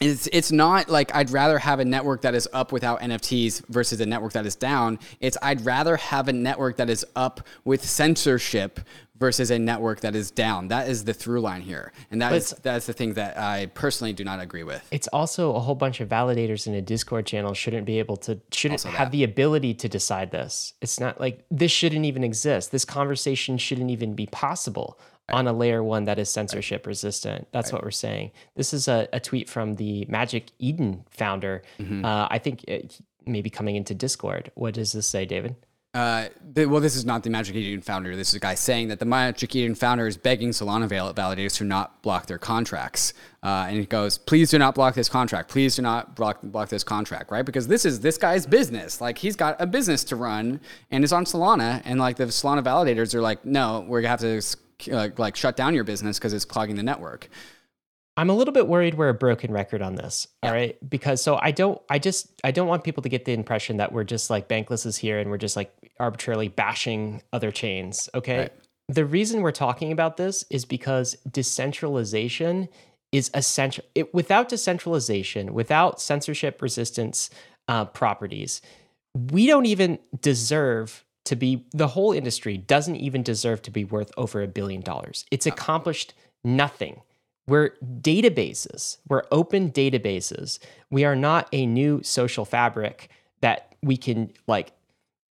A: it's, it's not like I'd rather have a network that is up without NFTs versus a network that is down. It's I'd rather have a network that is up with censorship versus a network that is down. That is the through line here. And that is that's the thing that I personally do not agree with.
B: It's also a whole bunch of validators in a Discord channel shouldn't be able to shouldn't have the ability to decide this. It's not like this shouldn't even exist. This conversation shouldn't even be possible on a layer one that is censorship resistant. That's what we're saying. This is a, a tweet from the Magic Eden founder.
A: Mm-hmm.
B: Uh, I think it, maybe coming into Discord. What does this say, David?
A: Uh, the, well, this is not the Magic Eden founder. This is a guy saying that the Magic Eden founder is begging Solana val- validators to not block their contracts. Uh, and he goes, "Please do not block this contract. Please do not block block this contract, right? Because this is this guy's business. Like he's got a business to run, and is on Solana. And like the Solana validators are like, no, we're gonna have to uh, like shut down your business because it's clogging the network.
B: I'm a little bit worried we're a broken record on this. All right. Because so I don't, I just, I don't want people to get the impression that we're just like Bankless is here and we're just like arbitrarily bashing other chains. Okay.
A: Right.
B: The reason we're talking about this is because decentralization is essential. It, without decentralization, without censorship resistance, uh, properties. We don't even deserve to be, the whole industry doesn't even deserve to be worth over a billion dollars. It's accomplished nothing. We're databases, we're open databases. We are not a new social fabric that we can like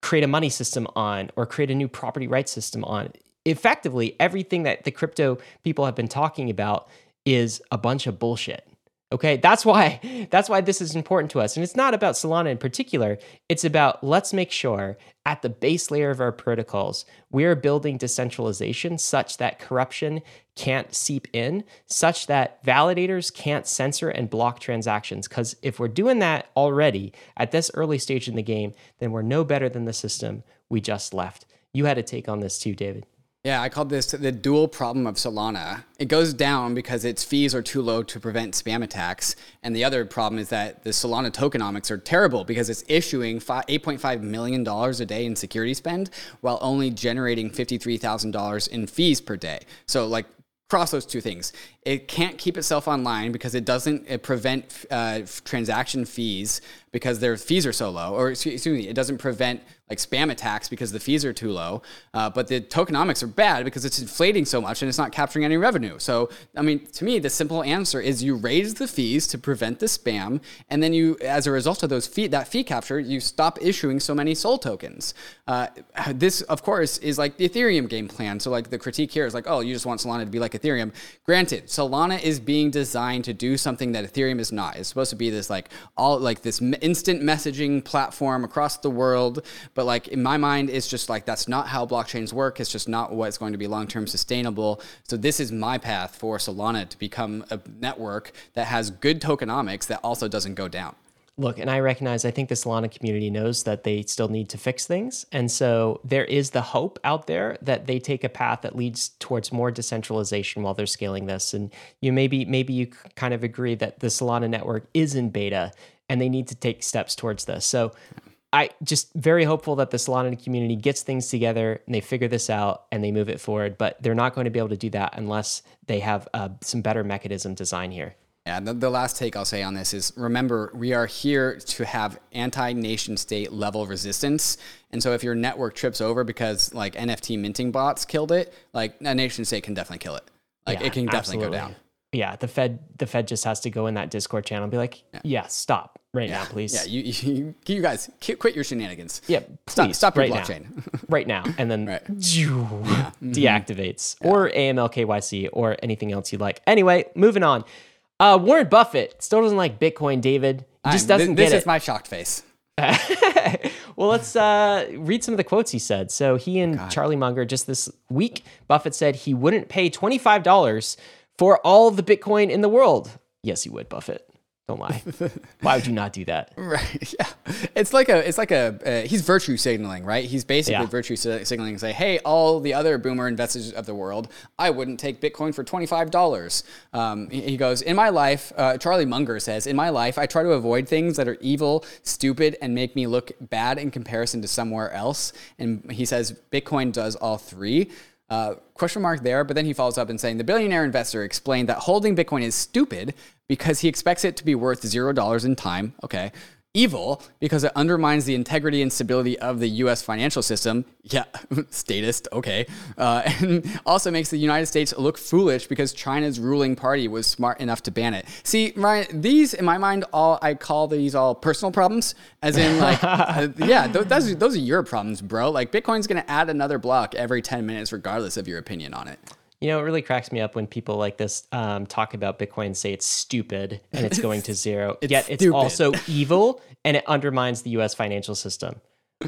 B: create a money system on or create a new property rights system on. Effectively, everything that the crypto people have been talking about is a bunch of bullshit. Okay, that's why that's why this is important to us. And it's not about Solana in particular. It's about let's make sure at the base layer of our protocols, we're building decentralization such that corruption can't seep in, such that validators can't censor and block transactions. Because if we're doing that already at this early stage in the game, then we're no better than the system we just left. You had a take on this too, David.
A: Yeah, I called this the dual problem of Solana. It goes down because its fees are too low to prevent spam attacks. And the other problem is that the Solana tokenomics are terrible because it's issuing $8.5 million a day in security spend while only generating $53,000 in fees per day. So, like, cross those two things. It can't keep itself online because it doesn't it prevent uh, transaction fees because their fees are so low, or excuse me, it doesn't prevent like spam attacks because the fees are too low. Uh, but the tokenomics are bad because it's inflating so much and it's not capturing any revenue. So, I mean, to me, the simple answer is you raise the fees to prevent the spam, and then you, as a result of those fee, that fee capture, you stop issuing so many Sol tokens. Uh, this, of course, is like the Ethereum game plan. So, like the critique here is like, oh, you just want Solana to be like Ethereum. Granted, Solana is being designed to do something that Ethereum is not. It's supposed to be this like all like this instant messaging platform across the world but like in my mind, it's just like that's not how blockchains work. It's just not what's going to be long term sustainable. So this is my path for Solana to become a network that has good tokenomics that also doesn't go down.
B: Look, and I recognize I think the Solana community knows that they still need to fix things. And so there is the hope out there that they take a path that leads towards more decentralization while they're scaling this. And you maybe maybe you kind of agree that the Solana network is in beta and they need to take steps towards this. So I just very hopeful that the Solana community gets things together and they figure this out and they move it forward. But they're not going to be able to do that unless they have uh, some better mechanism design here.
A: Yeah, the, the, last take I'll say on this is remember, we are here to have anti nation state level resistance. And so if your network trips over because like NFT minting bots killed it, like a nation state can definitely kill it. Like yeah, it can definitely absolutely. go down.
B: Yeah, the Fed the Fed just has to go in that Discord channel and be like, yeah, yeah stop right
A: yeah.
B: now, please.
A: Yeah, you, you, you guys quit your shenanigans.
B: Yeah,
A: please, stop, stop your
B: right
A: blockchain
B: now. right now, and then right. yeah. deactivates yeah. or AML KYC or anything else you'd like. Anyway, moving on. Uh, Warren Buffett still doesn't like Bitcoin. David he just doesn't
A: th- this
B: get
A: it. This is my shocked face.
B: well, let's uh, read some of the quotes he said. So he and God. Charlie Munger just this week, Buffett said he wouldn't pay twenty five dollars for all the Bitcoin in the world. Yes, you would, Buffett. Don't lie. Why would you not do that?
A: Right. Yeah. It's like a. It's like a. Uh, he's virtue signaling, right? He's basically yeah. virtue signaling. And say, hey, all the other boomer investors of the world, I wouldn't take Bitcoin for twenty five dollars. Um, he goes, in my life, uh, Charlie Munger says, in my life, I try to avoid things that are evil, stupid, and make me look bad in comparison to somewhere else. And he says, Bitcoin does all three. Uh, question mark there, but then he follows up and saying the billionaire investor explained that holding Bitcoin is stupid because he expects it to be worth zero dollars in time. Okay evil because it undermines the integrity and stability of the US financial system. Yeah, statist, okay. Uh, and also makes the United States look foolish because China's ruling party was smart enough to ban it. See, Ryan, these, in my mind, all I call these all personal problems, as in, like, uh, yeah, th- those, those are your problems, bro. Like, Bitcoin's going to add another block every 10 minutes, regardless of your opinion on it.
B: You know, it really cracks me up when people like this um, talk about Bitcoin and say it's stupid and it's going to zero. it's Yet it's stupid. also evil and it undermines the US financial system.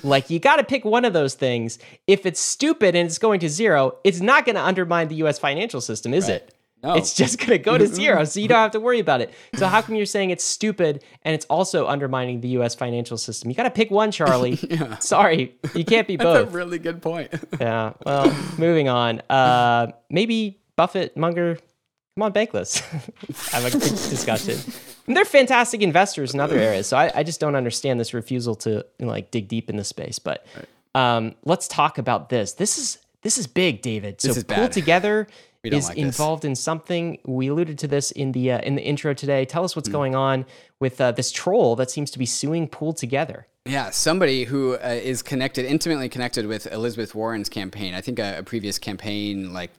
B: Like, you got to pick one of those things. If it's stupid and it's going to zero, it's not going to undermine the US financial system, is right. it? No. It's just going to go to zero, so you don't have to worry about it. So how come you're saying it's stupid and it's also undermining the U.S. financial system? You got to pick one, Charlie. yeah. Sorry, you can't be both.
A: That's a really good point.
B: yeah. Well, moving on. Uh, maybe Buffett, Munger, come on, Bankless. have a quick discussion. And they're fantastic investors in other areas, so I, I, just don't understand this refusal to you know, like dig deep in the space. But um, let's talk about this. This is this is big, David. So
A: this is
B: pull
A: bad.
B: together is
A: like
B: involved in something. We alluded to this in the uh, in the intro today. Tell us what's going on with uh, this troll that seems to be suing Pool Together.
A: Yeah, somebody who uh, is connected, intimately connected with Elizabeth Warren's campaign. I think a, a previous campaign like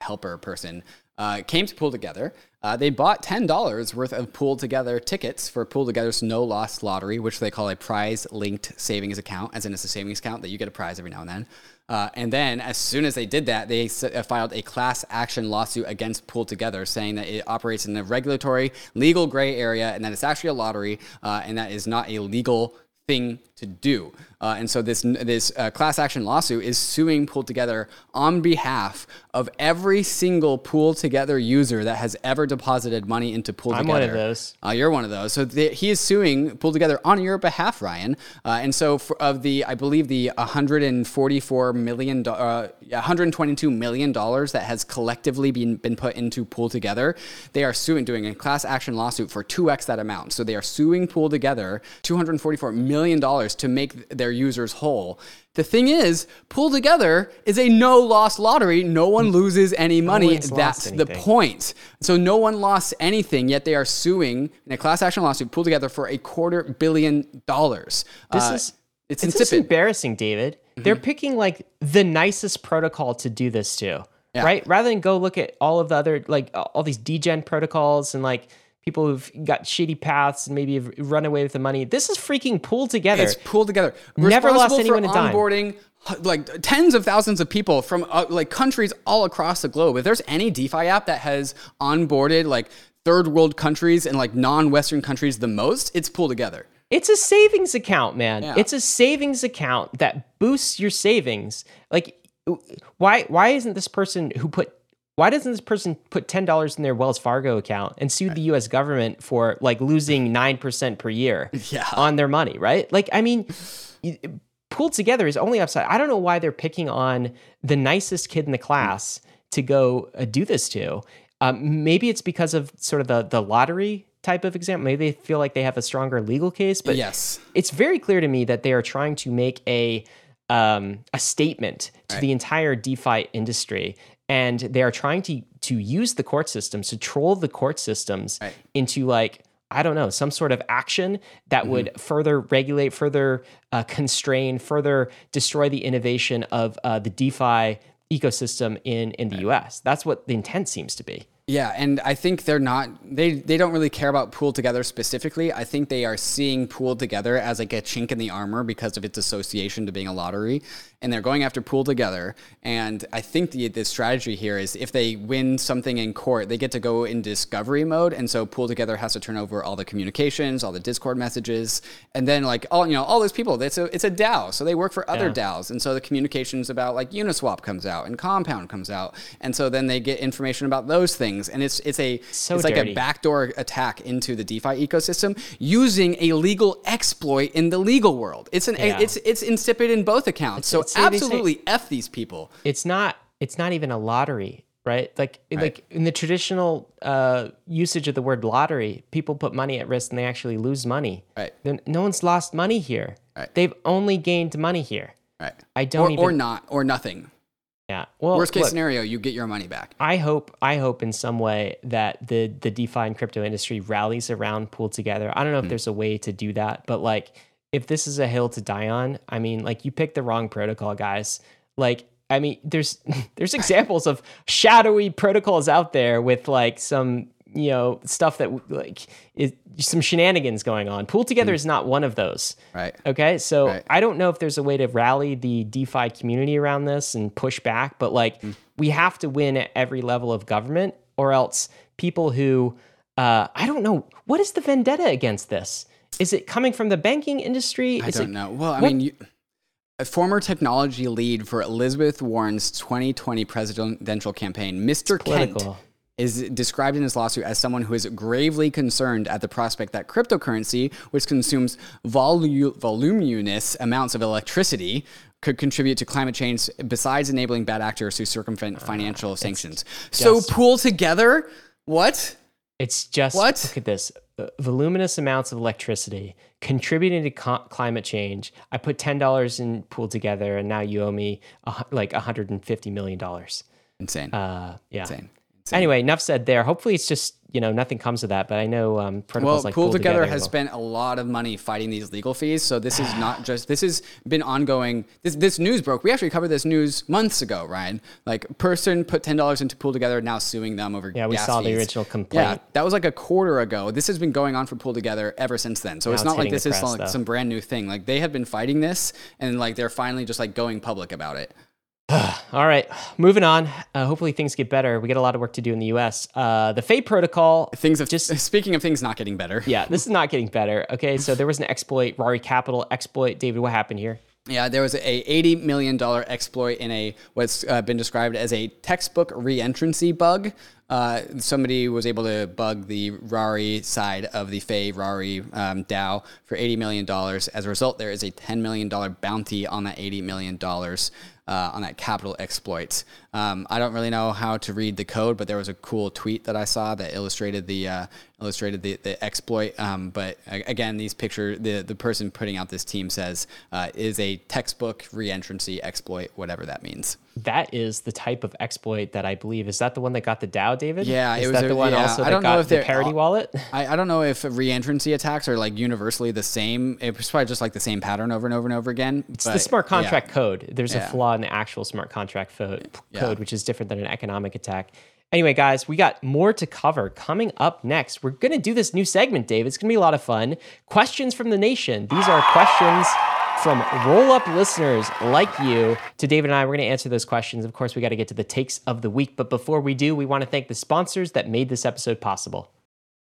A: helper person uh, came to Pool Together. Uh, they bought ten dollars worth of Pool Together tickets for Pool Together's no loss lottery, which they call a prize linked savings account, as in it's a savings account that you get a prize every now and then. Uh, and then, as soon as they did that, they s- uh, filed a class action lawsuit against Pool Together, saying that it operates in a regulatory, legal gray area, and that it's actually a lottery, uh, and that is not a legal thing to do. Uh, and so this this uh, class action lawsuit is suing Pool Together on behalf of every single Pool Together user that has ever deposited money into Pool Together.
B: I'm one of those.
A: Uh, you're one of those. So the, he is suing Pool Together on your behalf, Ryan. Uh, and so for, of the, I believe the 144 million, uh, 122 million dollars that has collectively been been put into Pool Together, they are suing, doing a class action lawsuit for 2x that amount. So they are suing Pool Together 244 million dollars to make their users whole. The thing is, Pool Together is a no loss lottery. No one loses any money.
B: lost
A: That's the point. So no one lost anything, yet they are suing in a class action lawsuit Pool Together for a quarter billion dollars.
B: This
A: Uh,
B: is
A: it's
B: it's just embarrassing, David. They're picking like the nicest protocol to do this to,
A: Yeah.
B: right? Rather than go look at all of the other like all these degen protocols and like people who've got shitty paths and maybe have run away with the money. This is freaking Pool Together.
A: It's Pool Together.
B: Never lost anyone
A: for onboarding like tens of thousands of people from uh, like countries all across the globe. If there's any DeFi app that has onboarded like third world countries and like non-Western countries the most, it's Pool Together.
B: It's a savings account, man.
A: Yeah.
B: It's a savings account that boosts your savings. Like why why isn't this person who put why doesn't this person put ten dollars in their Wells Fargo account and sue the U.S. government for like losing nine percent per year
A: Yeah.
B: on their money? Right? Like, I mean, Pool Together is only upside. I don't know why they're picking on the nicest kid in the class to go uh, do this to. Um, maybe it's because of sort of the the lottery type of example. Maybe they feel like they have a stronger legal case, but
A: yes.
B: it's very clear to me that they are trying to make a um, a statement to the entire DeFi industry, and they are trying to to use the court systems to troll the court systems
A: Right.
B: into like I don't know some sort of action that would further regulate, further uh, constrain, further destroy the innovation of uh, the DeFi ecosystem in in the U.S. That's what the intent seems to be.
A: Yeah, and I think they're not they they don't really care about pool together specifically. I think they are seeing pool together as like a chink in the armor because of its association to being a lottery, and they're going after pool together. And I think the the strategy here is if they win something in court, they get to go in discovery mode, and so pool together has to turn over all the communications, all the Discord messages, and then like all you know all those people. It's a it's a DAO, so they work for other
B: Yeah.
A: DAOs, and so the communications about like Uniswap comes out and Compound comes out, and so then they get information about those things, and it's it's a
B: So
A: it's like
B: dirty.
A: a backdoor attack into the DeFi ecosystem using a legal exploit in the legal world. It's an
B: Yeah.
A: it's it's insipid in both accounts. so
B: it's- they say-
A: absolutely f these people.
B: it's not it's not even a lottery right like like in the traditional uh, usage of the word lottery people put money at risk and they actually lose money
A: Right.
B: then no one's lost money here
A: Right.
B: they've only gained money here
A: Right.
B: I don't
A: or,
B: even
A: or not or nothing.
B: Yeah well
A: Worst case
B: look,
A: scenario, you get your money back.
B: I hope I hope in some way that the the DeFi and crypto industry rallies around pool together. I don't know if hmm. there's a way to do that, but like if this is a hill to die on, I mean, like you picked the wrong protocol, guys. Like I mean, there's there's examples of shadowy protocols out there with like some you know stuff that like is some shenanigans going on. Pool together is not one of those.
A: Right.
B: Okay, so
A: Right.
B: I don't know if there's a way to rally the DeFi community around this and push back, but like
A: Mm.
B: we have to win at every level of government, or else people who uh, I don't know what is the vendetta against this. Is it coming from the banking industry?
A: I don't
B: it,
A: know. Well, I
B: what-
A: mean, you, a former technology lead for Elizabeth Warren's 2020 presidential campaign, Mr. Kent. Is described in his lawsuit as someone who is gravely concerned at the prospect that cryptocurrency, which consumes volu- voluminous amounts of electricity, could contribute to climate change besides enabling bad actors to circumvent financial sanctions. So
B: just-
A: pool together, what?
B: It's just
A: What?
B: look at this uh, voluminous amounts of electricity contributing to co- climate change. I put ten dollars in pool together, and now you owe me a, like 150 million dollars.
A: insane,
B: Uh, yeah.
A: insane.
B: Anyway, enough said there. Hopefully, it's just you know nothing comes of that. But I know um, protocols
A: Well,
B: like
A: Pool Together has
B: will-
A: spent a lot of money fighting these legal fees. So this is not just this has been ongoing. This this news broke. We actually covered this news months ago, Ryan. Like person put ten dollars into Pool Together, now suing them over.
B: Yeah, we
A: gas
B: saw the original complaint.
A: Yeah, that was like a quarter ago. This has been going on for Pool Together ever since then. So it's
B: it's
A: not like this is
B: press,
A: like
B: though.
A: some brand new thing. Like they have been fighting this, and like they're finally just like going public about it.
B: All right, moving on. Uh, hopefully, things get better. We got a lot of work to do in the U.S. Uh, the Fei protocol.
A: Things have
B: Just-
A: speaking of things not getting better.
B: Yeah, this is not getting better. Okay, so there was an exploit, Rari Capital exploit. David, what happened here?
A: Yeah, there was a $80 million exploit in a what's uh, been described as a textbook reentrancy bug. Uh, somebody was able to bug the Rari side of the Fei Rari um, DAO for $80 million. As a result, there is a $10 million bounty on that $80 million uh, on that capital exploit. Um, I don't really know how to read the code, but there was a cool tweet that I saw that illustrated the uh, illustrated the, the exploit. Um, but again, these picture the the person putting out this team says uh, is a textbook reentrancy exploit, whatever that means.
B: That is the type of exploit that I believe. Is that the one that got the DAO, David?
A: Yeah,
B: is
A: it was
B: that
A: a-
B: the one
A: yeah,
B: also
A: I
B: that
A: don't know
B: got
A: if
B: the
A: all-
B: wallet?
A: I, I don't know if reentrancy attacks are like universally the same. It's probably just like the same pattern over and over and over again.
B: It's the smart contract code. There's
A: Yeah.
B: a flaw in the actual smart contract fo-
A: Yeah.
B: Code, which is different than an economic attack. Anyway, guys, we got more to cover coming up next. We're going to do this new segment, Dave. It's going to be a lot of fun. Questions from the nation. These are questions from roll up listeners like you to David and I. We're going to answer those questions. Of course, we got to get to the takes of the week. But before we do, we want to thank the sponsors that made this episode possible.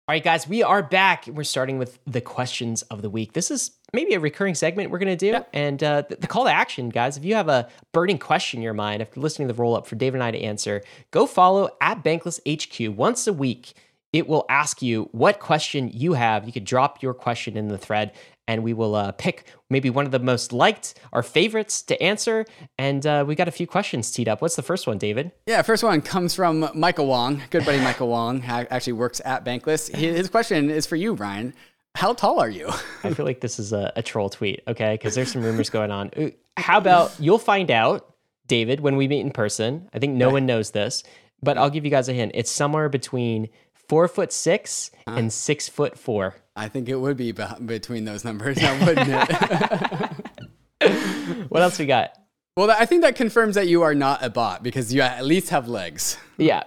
B: All right, guys, we are back. We're starting with the questions of the week. This is maybe a recurring segment we're going to do. And uh, the, the call to action, guys, if you have a burning question in your mind after listening to the roll up for David and I to answer, go follow at Bankless HQ once a week. It will ask you what question you have. You could drop your question in the thread, and we will uh, pick maybe one of the most liked, our favorites to answer. And uh, we got a few questions teed up. What's the first one, David?
A: Yeah, first one comes from Michael Wong. Good buddy Michael Wong actually works at Bankless. His question is for you, Ryan. How tall are you?
B: I feel like this is a, a troll tweet, okay? Because there's some rumors going on. How about you'll find out, David, when we meet in person? I think no one knows this, but I'll give you guys a hint. It's somewhere between four foot six ah. and six foot four.
A: I think it would be beh- between those numbers, now, wouldn't it?
B: What else we got?
A: Well, I think that confirms that you are not a bot because you at least have legs.
B: Yeah,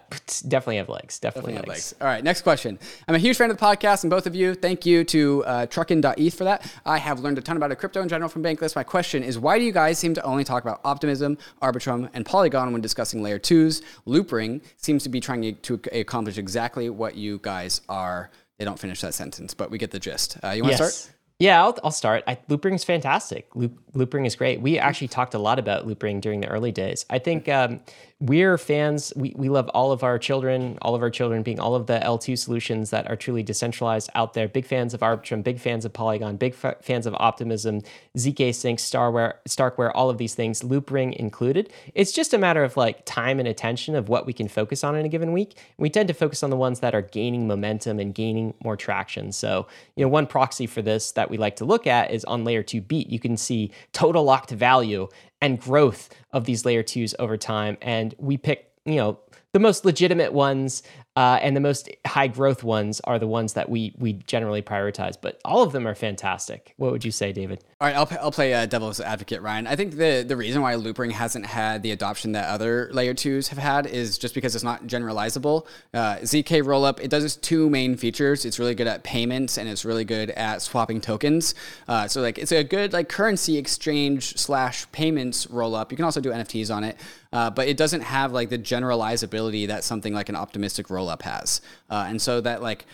B: definitely have legs. Definitely,
A: Definitely have
B: legs.
A: legs. All right, next question. I'm a huge fan of the podcast and both of you. Thank you to uh, Truckin.eth for that. I have learned a ton about crypto in general from Bankless. My question is why do you guys seem to only talk about Optimism, Arbitrum, and Polygon when discussing layer twos? Loopring seems to be trying to accomplish exactly what you guys are. They don't finish that sentence, but we get the gist. Uh, you want to
B: Yes.
A: start?
B: Yeah, I'll, I'll start. I, Loopring's fantastic. Loop, Loopring is great. We actually talked a lot about Loopring during the early days. I think um, we're fans. We, we love all of our children, all of our children being all of the L2 solutions that are truly decentralized out there. Big fans of Arbitrum, big fans of Polygon, big f- fans of Optimism, ZK Sync, Starware, Starkware, all of these things, Loopring included. It's just a matter of like time and attention of what we can focus on in a given week. We tend to focus on the ones that are gaining momentum and gaining more traction. So, you know, one proxy for this that we like to look at is on layer two beat. You can see total locked value and growth of these layer twos over time. And we pick, you know, the most legitimate ones uh, and the most high growth ones are the ones that we we generally prioritize. But all of them are fantastic. What would you say, David?
A: All right, I'll, I'll play uh, devil's advocate, Ryan. I think the, the reason why Loopring hasn't had the adoption that other layer twos have had is just because it's not generalizable. Uh, ZK Rollup, it does its two main features. It's really good at payments and it's really good at swapping tokens. Uh, so like it's a good like currency exchange slash payments rollup. You can also do NFTs on it, uh, but it doesn't have like the generalizability that something like an optimistic rollup has. Uh, and so that like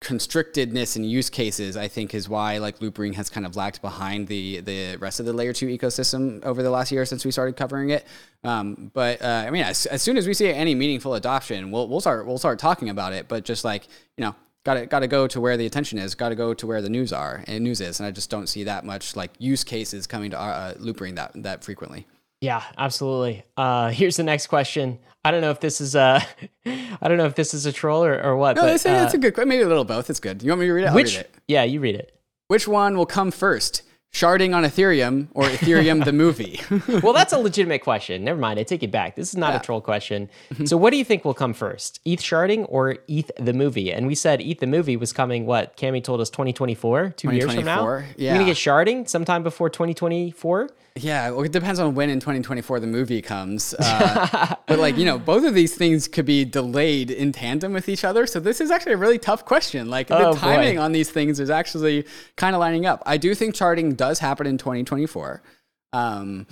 A: constrictedness in use cases, I think, is why like Loopring has kind of lagged behind the the rest of the layer two ecosystem over the last year since we started covering it. Um, but uh, I mean, as, as soon as we see any meaningful adoption, we'll we'll start we'll start talking about it. But just like you know. Got to, got to go to where the attention is. Got to go to where the news are and news is, and I just don't see that much like use cases coming to our, uh, Loopring that that frequently.
B: Yeah, absolutely. Uh, here's the next question. I don't know if this is a, I don't know if this is a troll or, or what.
A: No,
B: but,
A: it's, a,
B: uh,
A: it's a good. Maybe a little both. It's good. You want me to read it? I'll
B: which?
A: read it.
B: Yeah, you read it.
A: Which one will come first? sharding on Ethereum or Ethereum the movie?
B: well, that's a legitimate question. Never mind. I take it back. This is not a troll question. so, what do you think will come first, ETH sharding or ETH the movie? And we said ETH the movie was coming. What Cami told us, 2024, two years from now.
A: 2024,
B: You're gonna get sharding sometime before 2024.
A: Yeah, well, it depends on when in 2024 the movie comes. Uh, but like you know, both of these things could be delayed in tandem with each other. So this is actually a really tough question. Like
B: Oh,
A: the
B: boy.
A: timing on these things is actually kind of lining up. I do think sharding does happen in 2024. Um,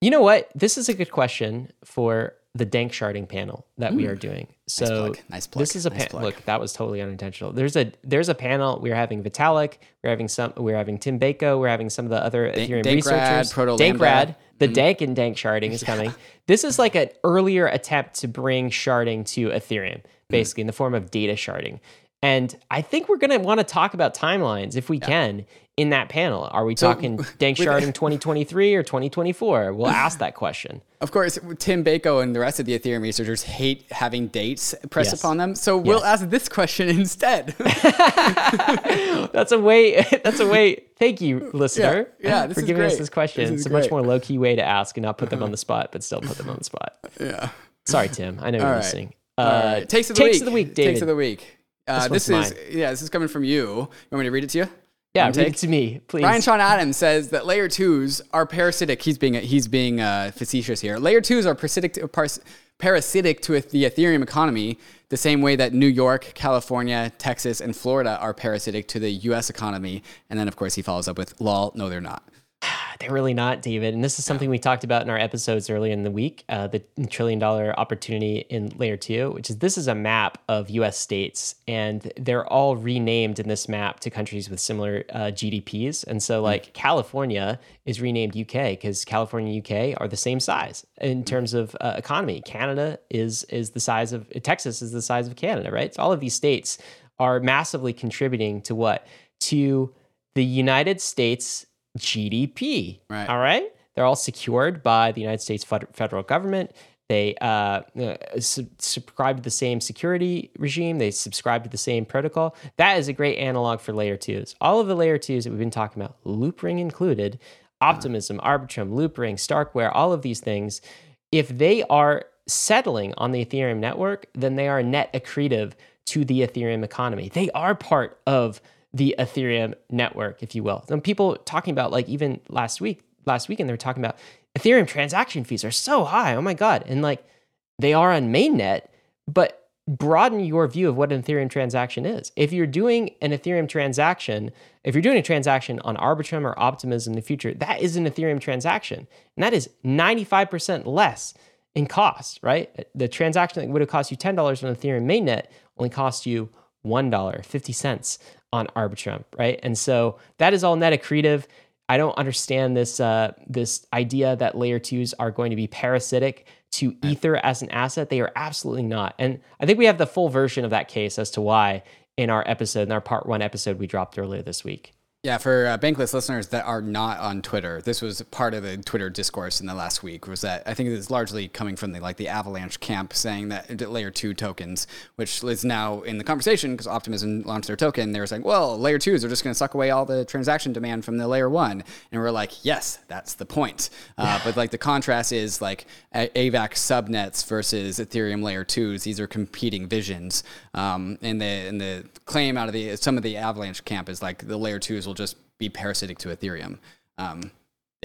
B: You know what? This is a good question for the dank sharding panel that we are doing. So
A: plug. Nice plug.
B: this is a
A: Nice
B: pa-
A: plug.
B: look. That was totally unintentional. There's a there's a panel. We're having Vitalik. We're having some. We're having Tim Beiko. We're having some of the other Ethereum
A: Dankrad,
B: researchers.
A: Proto. Mm-hmm.
B: Dankrad. The dank and dank sharding is coming. This is like an earlier attempt to bring sharding to Ethereum,
A: Mm.
B: basically in the form of data sharding. And I think we're going to want to talk about timelines if we can in that panel. Are we talking dank
A: with-
B: sharding 2023 or 2024? We'll ask that question.
A: Of course, Tim Beiko and the rest of the Ethereum researchers hate having dates pressed
B: Yes.
A: upon them. So we'll ask this question instead.
B: That's a way. That's a way. Thank you, listener,
A: yeah, this
B: for
A: is
B: giving us this question.
A: This is
B: it's a much more low key way to ask and not put them on the spot, but still put them on the spot.
A: yeah.
B: Sorry, Tim. I know you're
A: All right.
B: listening. Uh,
A: right. Takes of the
B: takes
A: week.
B: of the week, David.
A: Takes of the week. Uh,
B: This
A: this is yeah. This is coming from you. You want me to read it to you?
B: yeah, read
A: take?
B: it to me, please.
A: Ryan Sean Adams says that layer twos are parasitic. He's being he's being uh, facetious here. Layer twos are parasitic to, pars- parasitic to the Ethereum economy, the same way that New York, California, Texas, and Florida are parasitic to the U.S. economy. And then of course he follows up with "lol." No, they're not.
B: They're really not, David. And this is something we talked about in our episodes earlier in the week uh, the trillion dollar opportunity in layer two, which is this is a map of US states, and they're all renamed in this map to countries with similar uh, GDPs. And so, like, California is renamed UK because California and UK are the same size in terms of uh, economy. Canada is, is the size of, Texas is the size of Canada, right? So, all of these states are massively contributing to what? To the United States GDP.
A: Right.
B: All right. They're all secured by the United States federal government. They uh, uh, sub- subscribe to the same security regime. They subscribe to the same protocol. That is a great analog for layer twos. All of the layer twos that we've been talking about, Loopring included, Optimism, Arbitrum, Loopring, Starkware, all of these things, if they are settling on the Ethereum network, then they are net accretive to the Ethereum economy. They are part of the Ethereum network, if you will. Some people talking about like even last week, last weekend they were talking about Ethereum transaction fees are so high. Oh my god! And like they are on mainnet, but broaden your view of what an Ethereum transaction is. If you're doing an Ethereum transaction, if you're doing a transaction on Arbitrum or Optimism in the future, that is an Ethereum transaction, and that is 95% less in cost, right? The transaction that would have cost you $10 on Ethereum mainnet only cost you $1, 50 cents on Arbitrum, right? And so that is all net accretive. I don't understand this uh, this idea that layer twos are going to be parasitic to Ether as an asset. They are absolutely not. And I think we have the full version of that case as to why in our episode, in our part one episode we dropped earlier this week.
A: Yeah, for uh, Bankless listeners that are not on Twitter, this was part of the Twitter discourse in the last week. Was that I think it's largely coming from the like the Avalanche camp saying that layer two tokens, which is now in the conversation because Optimism launched their token. They were saying, well, layer twos are just going to suck away all the transaction demand from the layer one, and we're like, yes, that's the point. Uh, but like the contrast is like AVAX subnets versus Ethereum layer twos. These are competing visions, um, and the and the claim out of the some of the Avalanche camp is like the layer twos will just be parasitic to Ethereum. Um,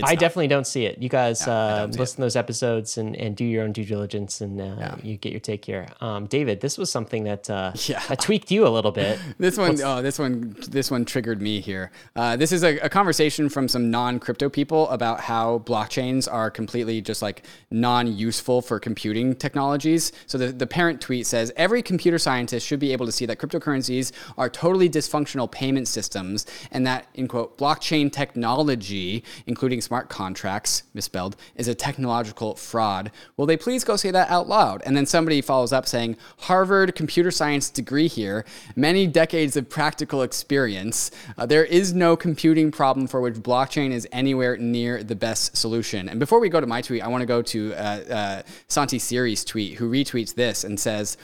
B: I
A: not.
B: definitely don't see it. You guys
A: I
B: uh, listen to those episodes and, and do your own due diligence, and uh, you get your take here. Um, David, this was something that uh,
A: Yeah.
B: that tweaked you a little bit.
A: This one, oh, this one, this one triggered me here. Uh, this is a, a conversation from some non-crypto people about how blockchains are completely just like non-useful for computing technologies. So the, the parent tweet says every computer scientist should be able to see that cryptocurrencies are totally dysfunctional payment systems, and that in quote blockchain technology, including smart contracts, misspelled, is a technological fraud. Will they please go say that out loud? And then somebody follows up saying Harvard computer science degree here, many decades of practical experience. Uh, there is no computing problem for which blockchain is anywhere near the best solution. And before we go to my tweet, I want to go to uh, uh, Santi Siri's tweet, who retweets this and says,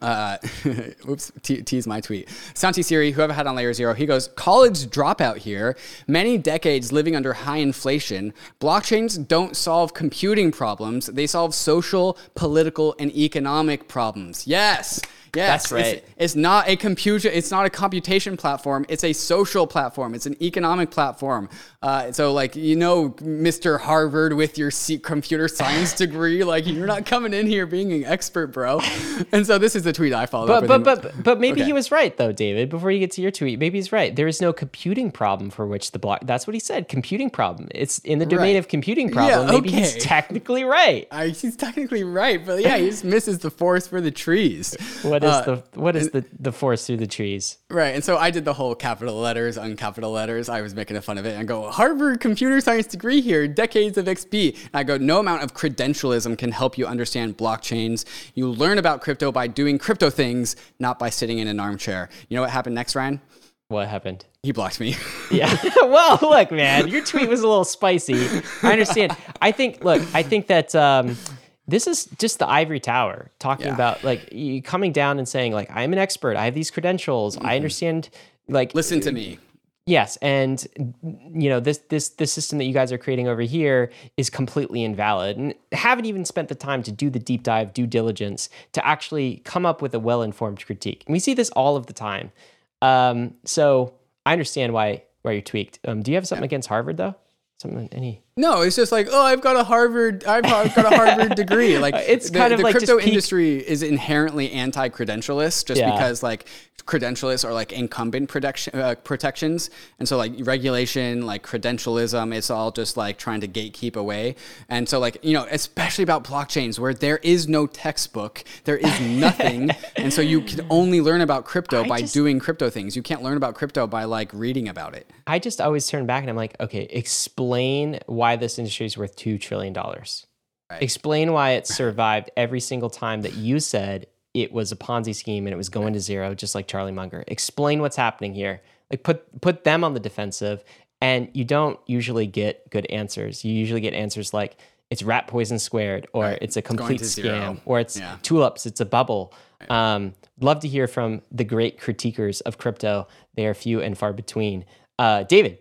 A: Uh, oops, te- tease my tweet. Santi Siri, whoever had on layer zero, he goes, college dropout here. Many decades living under high inflation. Blockchains don't solve computing problems. They solve social, political, and economic problems. Yes. Yes,
B: That's right.
A: It's, it's not a computer. It's not a computation platform. It's a social platform. It's an economic platform. Uh, so, like you know, Mr. Harvard with your computer science degree, like you're not coming in here being an expert, bro. And so this is the tweet I followed
B: But
A: with
B: but but but maybe
A: Okay.
B: he was right though, David. Before you get to your tweet, maybe he's right. There is no computing problem for which the block. That's what he said. Computing problem. It's in the domain
A: Right.
B: of computing problem.
A: Yeah,
B: Maybe he's technically right.
A: I, he's technically right, but yeah, he just misses the forest for the trees.
B: What is
A: Uh,
B: the what is the the force through the trees?
A: Right, and so I did the whole capital letters, uncapital letters. I was making fun of it and go, Harvard computer science degree here, decades of XP. And I go, no amount of credentialism can help you understand blockchains. You learn about crypto by doing crypto things, not by sitting in an armchair. You know what happened next, Ryan?
B: What happened?
A: He blocked me.
B: Yeah. well, look, man, your tweet was a little spicy. I understand. I think. Look, I think that. Um, this is just the ivory tower talking
A: Yeah.
B: about like you coming down and saying like i'm an expert i have these credentials i understand like
A: Listen to me.
B: Yes, and you know this this this system that you guys are creating over here is completely invalid, and haven't even spent the time to do the deep dive due diligence to actually come up with a well informed critique. And we see this all of the time. Um, so I understand why why you're tweaked. Um, do you have something against Harvard though? Something any?
A: No, it's just like, oh, I've got a Harvard, I've got a Harvard degree. Like
B: It's
A: the,
B: kind of
A: the
B: like
A: crypto industry is inherently anti-credentialist, just
B: Yeah.
A: because like credentialists are like incumbent protection uh, protections, and so like regulation, like credentialism, it's all just like trying to gatekeep away. And so like you know, especially about blockchains where there is no textbook, there is nothing, and so you can only learn about crypto
B: I
A: by
B: just-
A: doing crypto things. You can't learn about crypto by like reading about it.
B: I just always turn back and I'm like, okay, explain why this industry is worth two trillion dollars.
A: Right.
B: Explain why it survived every single time that you said it was a Ponzi scheme and it was going to zero, just like Charlie Munger. Explain what's happening here. Like put put them on the defensive, and you don't usually get good answers. You usually get answers like it's rat poison squared, or
A: Right.
B: it's a complete
A: to
B: scam,
A: zero.
B: or it's
A: Yeah.
B: tulips, it's a bubble. Um, love to hear from the great critiquers of crypto. They are few and far between. Uh, David,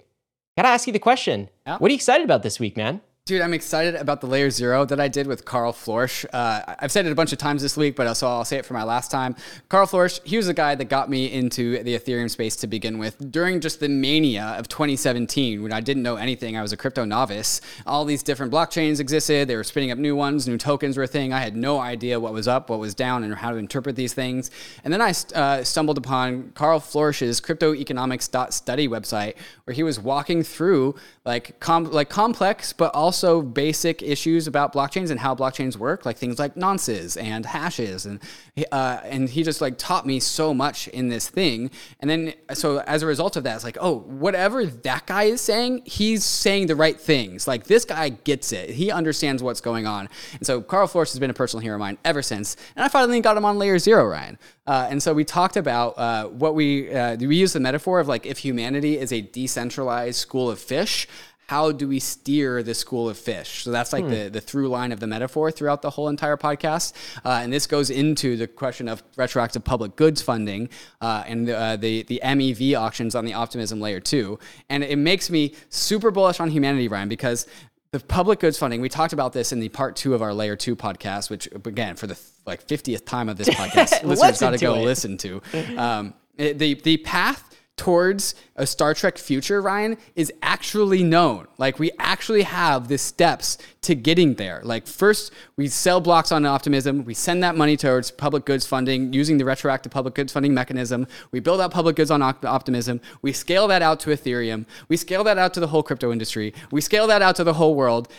B: gotta ask you the question.
A: Yeah.
B: What are you excited about this week, man?
A: Dude, I'm excited about the layer zero that I did with Karl Floersch. Uh, I've said it a bunch of times this week, but also I'll say it for my last time. Karl Floersch, he was the guy that got me into the Ethereum space to begin with during just the mania of 2017 when I didn't know anything. I was a crypto novice. All these different blockchains existed. They were spinning up new ones. New tokens were a thing. I had no idea what was up, what was down, and how to interpret these things. And then I uh, stumbled upon Karl Floersch's cryptoeconomics.study website where he was walking through like com- like complex but also basic issues about blockchains and how blockchains work, like things like nonces and hashes, and uh, and he just like taught me so much in this thing. And then so as a result of that, it's like oh, whatever that guy is saying, he's saying the right things. Like this guy gets it. He understands what's going on. And so Karl Floersch has been a personal hero of mine ever since. And I finally got him on layer zero, Ryan. Uh, and so we talked about uh, what we uh, we use the metaphor of like if humanity is a decentralized school of fish, how do we steer the school of fish? So that's like the, the through line of the metaphor throughout the whole entire podcast. Uh, and this goes into the question of retroactive public goods funding uh, and the, uh, the, the MEV auctions on the optimism layer two. And it makes me super bullish on humanity, Ryan, because the public goods funding, we talked about this in the part two of our layer two podcast, which again, for the like 50th time of this podcast, listeners
B: Listen
A: got to go
B: it.
A: listen to. Um, the, the path towards a Star Trek future, Ryan, is actually known. Like we actually have the steps to getting there. Like first, we sell blocks on optimism. We send that money towards public goods funding using the retroactive public goods funding mechanism. We build out public goods on op- optimism. We scale that out to Ethereum. We scale that out to the whole crypto industry. We scale that out to the whole world.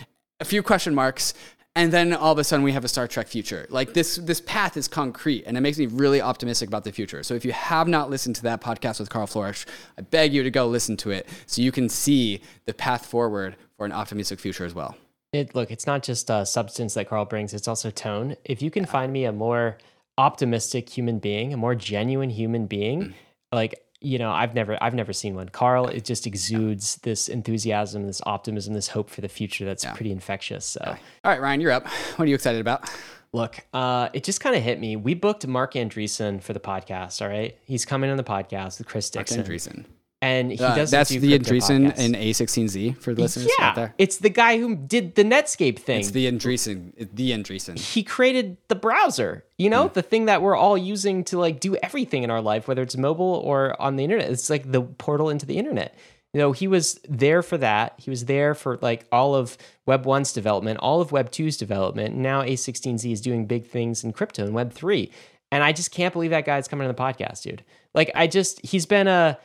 A: A few question marks and then all of a sudden we have a Star Trek future. Like this, this path is concrete, and it makes me really optimistic about the future. So if you have not listened to that podcast with Karl Floersch, I beg you to go listen to it so you can see the path forward for an optimistic future as well.
B: It look, it's not just uh, substance that Karl brings; it's also tone. If you can find me a more optimistic human being, a more genuine human being, like you know, I've never, I've never seen one. Karl, it just exudes this enthusiasm, this optimism, this hope for the future. That's pretty infectious. So,
A: All right, Ryan, you're up. What are you excited about?
B: Look, uh, it just kind of hit me. We booked Marc Andreessen for the podcast. All right, he's coming on the podcast with Chris Dixon,
A: Andreessen.
B: And he
A: Uh,
B: does
A: that's the Andreessen in A16Z for the listeners out
B: Yeah,
A: there.
B: it's the guy who did the Netscape thing.
A: It's the Andreessen. The Andreessen.
B: he created the browser you
A: Hmm.
B: know the thing that we're all using to like do everything in our life whether it's mobile or on the internet it's like the portal into the internet you know he was there for that he was there for like all of web 1's development all of web 2's development now a16z is doing big things in crypto and web 3 and i just can't believe that guy's coming on the podcast dude like i just he's been a,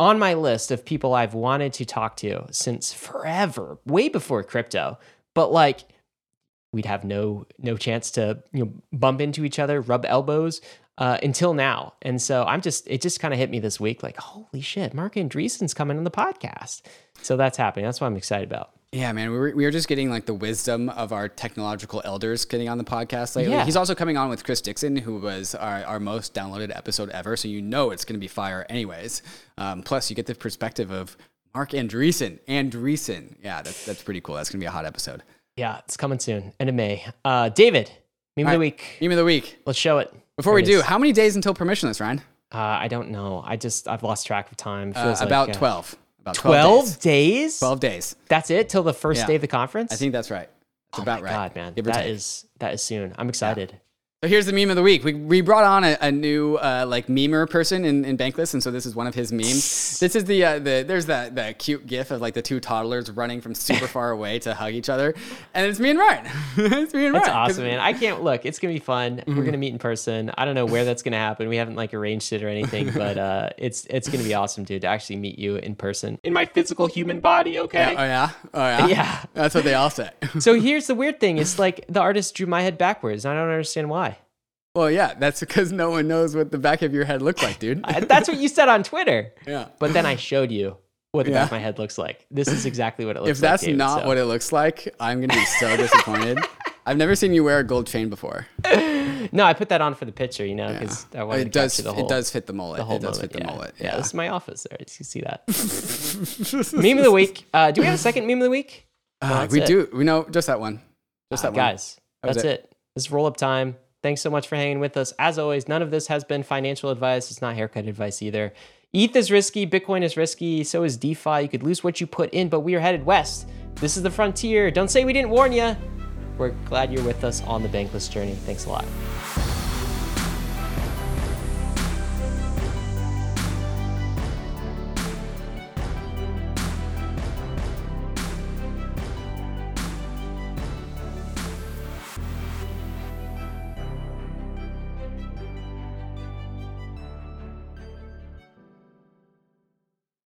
B: on my list of people i've wanted to talk to since forever way before crypto but like we'd have no no chance to you know bump into each other, rub elbows uh, until now. And so I'm just it just kind of hit me this week, like holy shit, Marc Andreessen's coming on the podcast. So that's happening. That's what I'm excited about.
A: Yeah, man, we were, we were just getting like the wisdom of our technological elders getting on the podcast lately.
B: Yeah.
A: He's also coming on with Chris Dixon, who was our, our most downloaded episode ever. So you know it's going to be fire, anyways. Um, plus, you get the perspective of Marc Andreessen. Andreessen. Yeah, that's, that's pretty cool. That's going to be a hot episode.
B: Yeah, it's coming soon, end of May. Uh, David, meme of the
A: All right,
B: week.
A: Meme of the week.
B: Let's show it.
A: Before
B: There
A: we
B: it
A: do,
B: is.
A: how many days until permissionless, Ryan?
B: uh, I don't know. I just I've lost track of time.
A: Uh,
B: Feels like,
A: about
B: uh,
A: 12. About 12,
B: 12
A: days.
B: days.
A: 12 days.
B: That's it till the first
A: Yeah.
B: day of the conference.
A: I think that's right. It's
B: Oh
A: about
B: my
A: right.
B: God, man,
A: Give or
B: that
A: take.
B: is that is soon. I'm excited.
A: So here's the meme of the week. We, we brought on a, a new uh, like memer person in, in Bankless, and so this is one of his memes. This is the uh, the there's that that cute gif of like the two toddlers running from super far away to hug each other, and it's me and Ryan. it's me and
B: That's
A: Ryan. 'Cause-
B: awesome, man. I can't look. It's gonna be fun.
A: Mm-hmm.
B: We're gonna meet in person. I don't know where that's gonna happen. We haven't like arranged it or anything, but uh, it's it's gonna be awesome, dude, to actually meet you in person.
C: In my physical human body, okay?
A: Oh yeah, oh yeah,
B: Yeah.
A: That's what they all say.
B: So here's the weird thing: it's like the artist drew my head backwards, and I don't understand why.
A: Well, yeah, that's because no one knows what the back of your head looks like, dude.
B: That's what you said on Twitter.
A: yeah.
B: But then I showed you what the
A: Yeah.
B: back of my head looks like. This is exactly what it looks
A: If
B: like.
A: If that's
B: David,
A: not
B: so-
A: what it looks like, I'm gonna be so disappointed. I've never seen you wear a gold chain before.
B: No, I put that on for the picture, you know, because I wanted
A: It
B: to
A: does.
B: the whole.
A: it does fit the mullet.
B: the whole
A: it does
B: moment,
A: fit the
B: yeah.
A: mullet.
B: Yeah.
A: Yeah.
B: this is my office there. You can see that. meme of the week. Uh, do we have a second meme of the week?
A: Uh,
B: that's
A: we
B: it.
A: do. We know just that one. Just that one.
B: Guys,
A: That
B: that's
A: it.
B: it. This is roll up time. Thanks so much for hanging with us. As always, none of this has been financial advice. It's not haircut advice either. ETH is risky. Bitcoin is risky. So is DeFi. You could lose what you put in, but we are headed west. This is the frontier. Don't say we didn't warn you. We're glad you're with us on the bankless journey. Thanks a lot.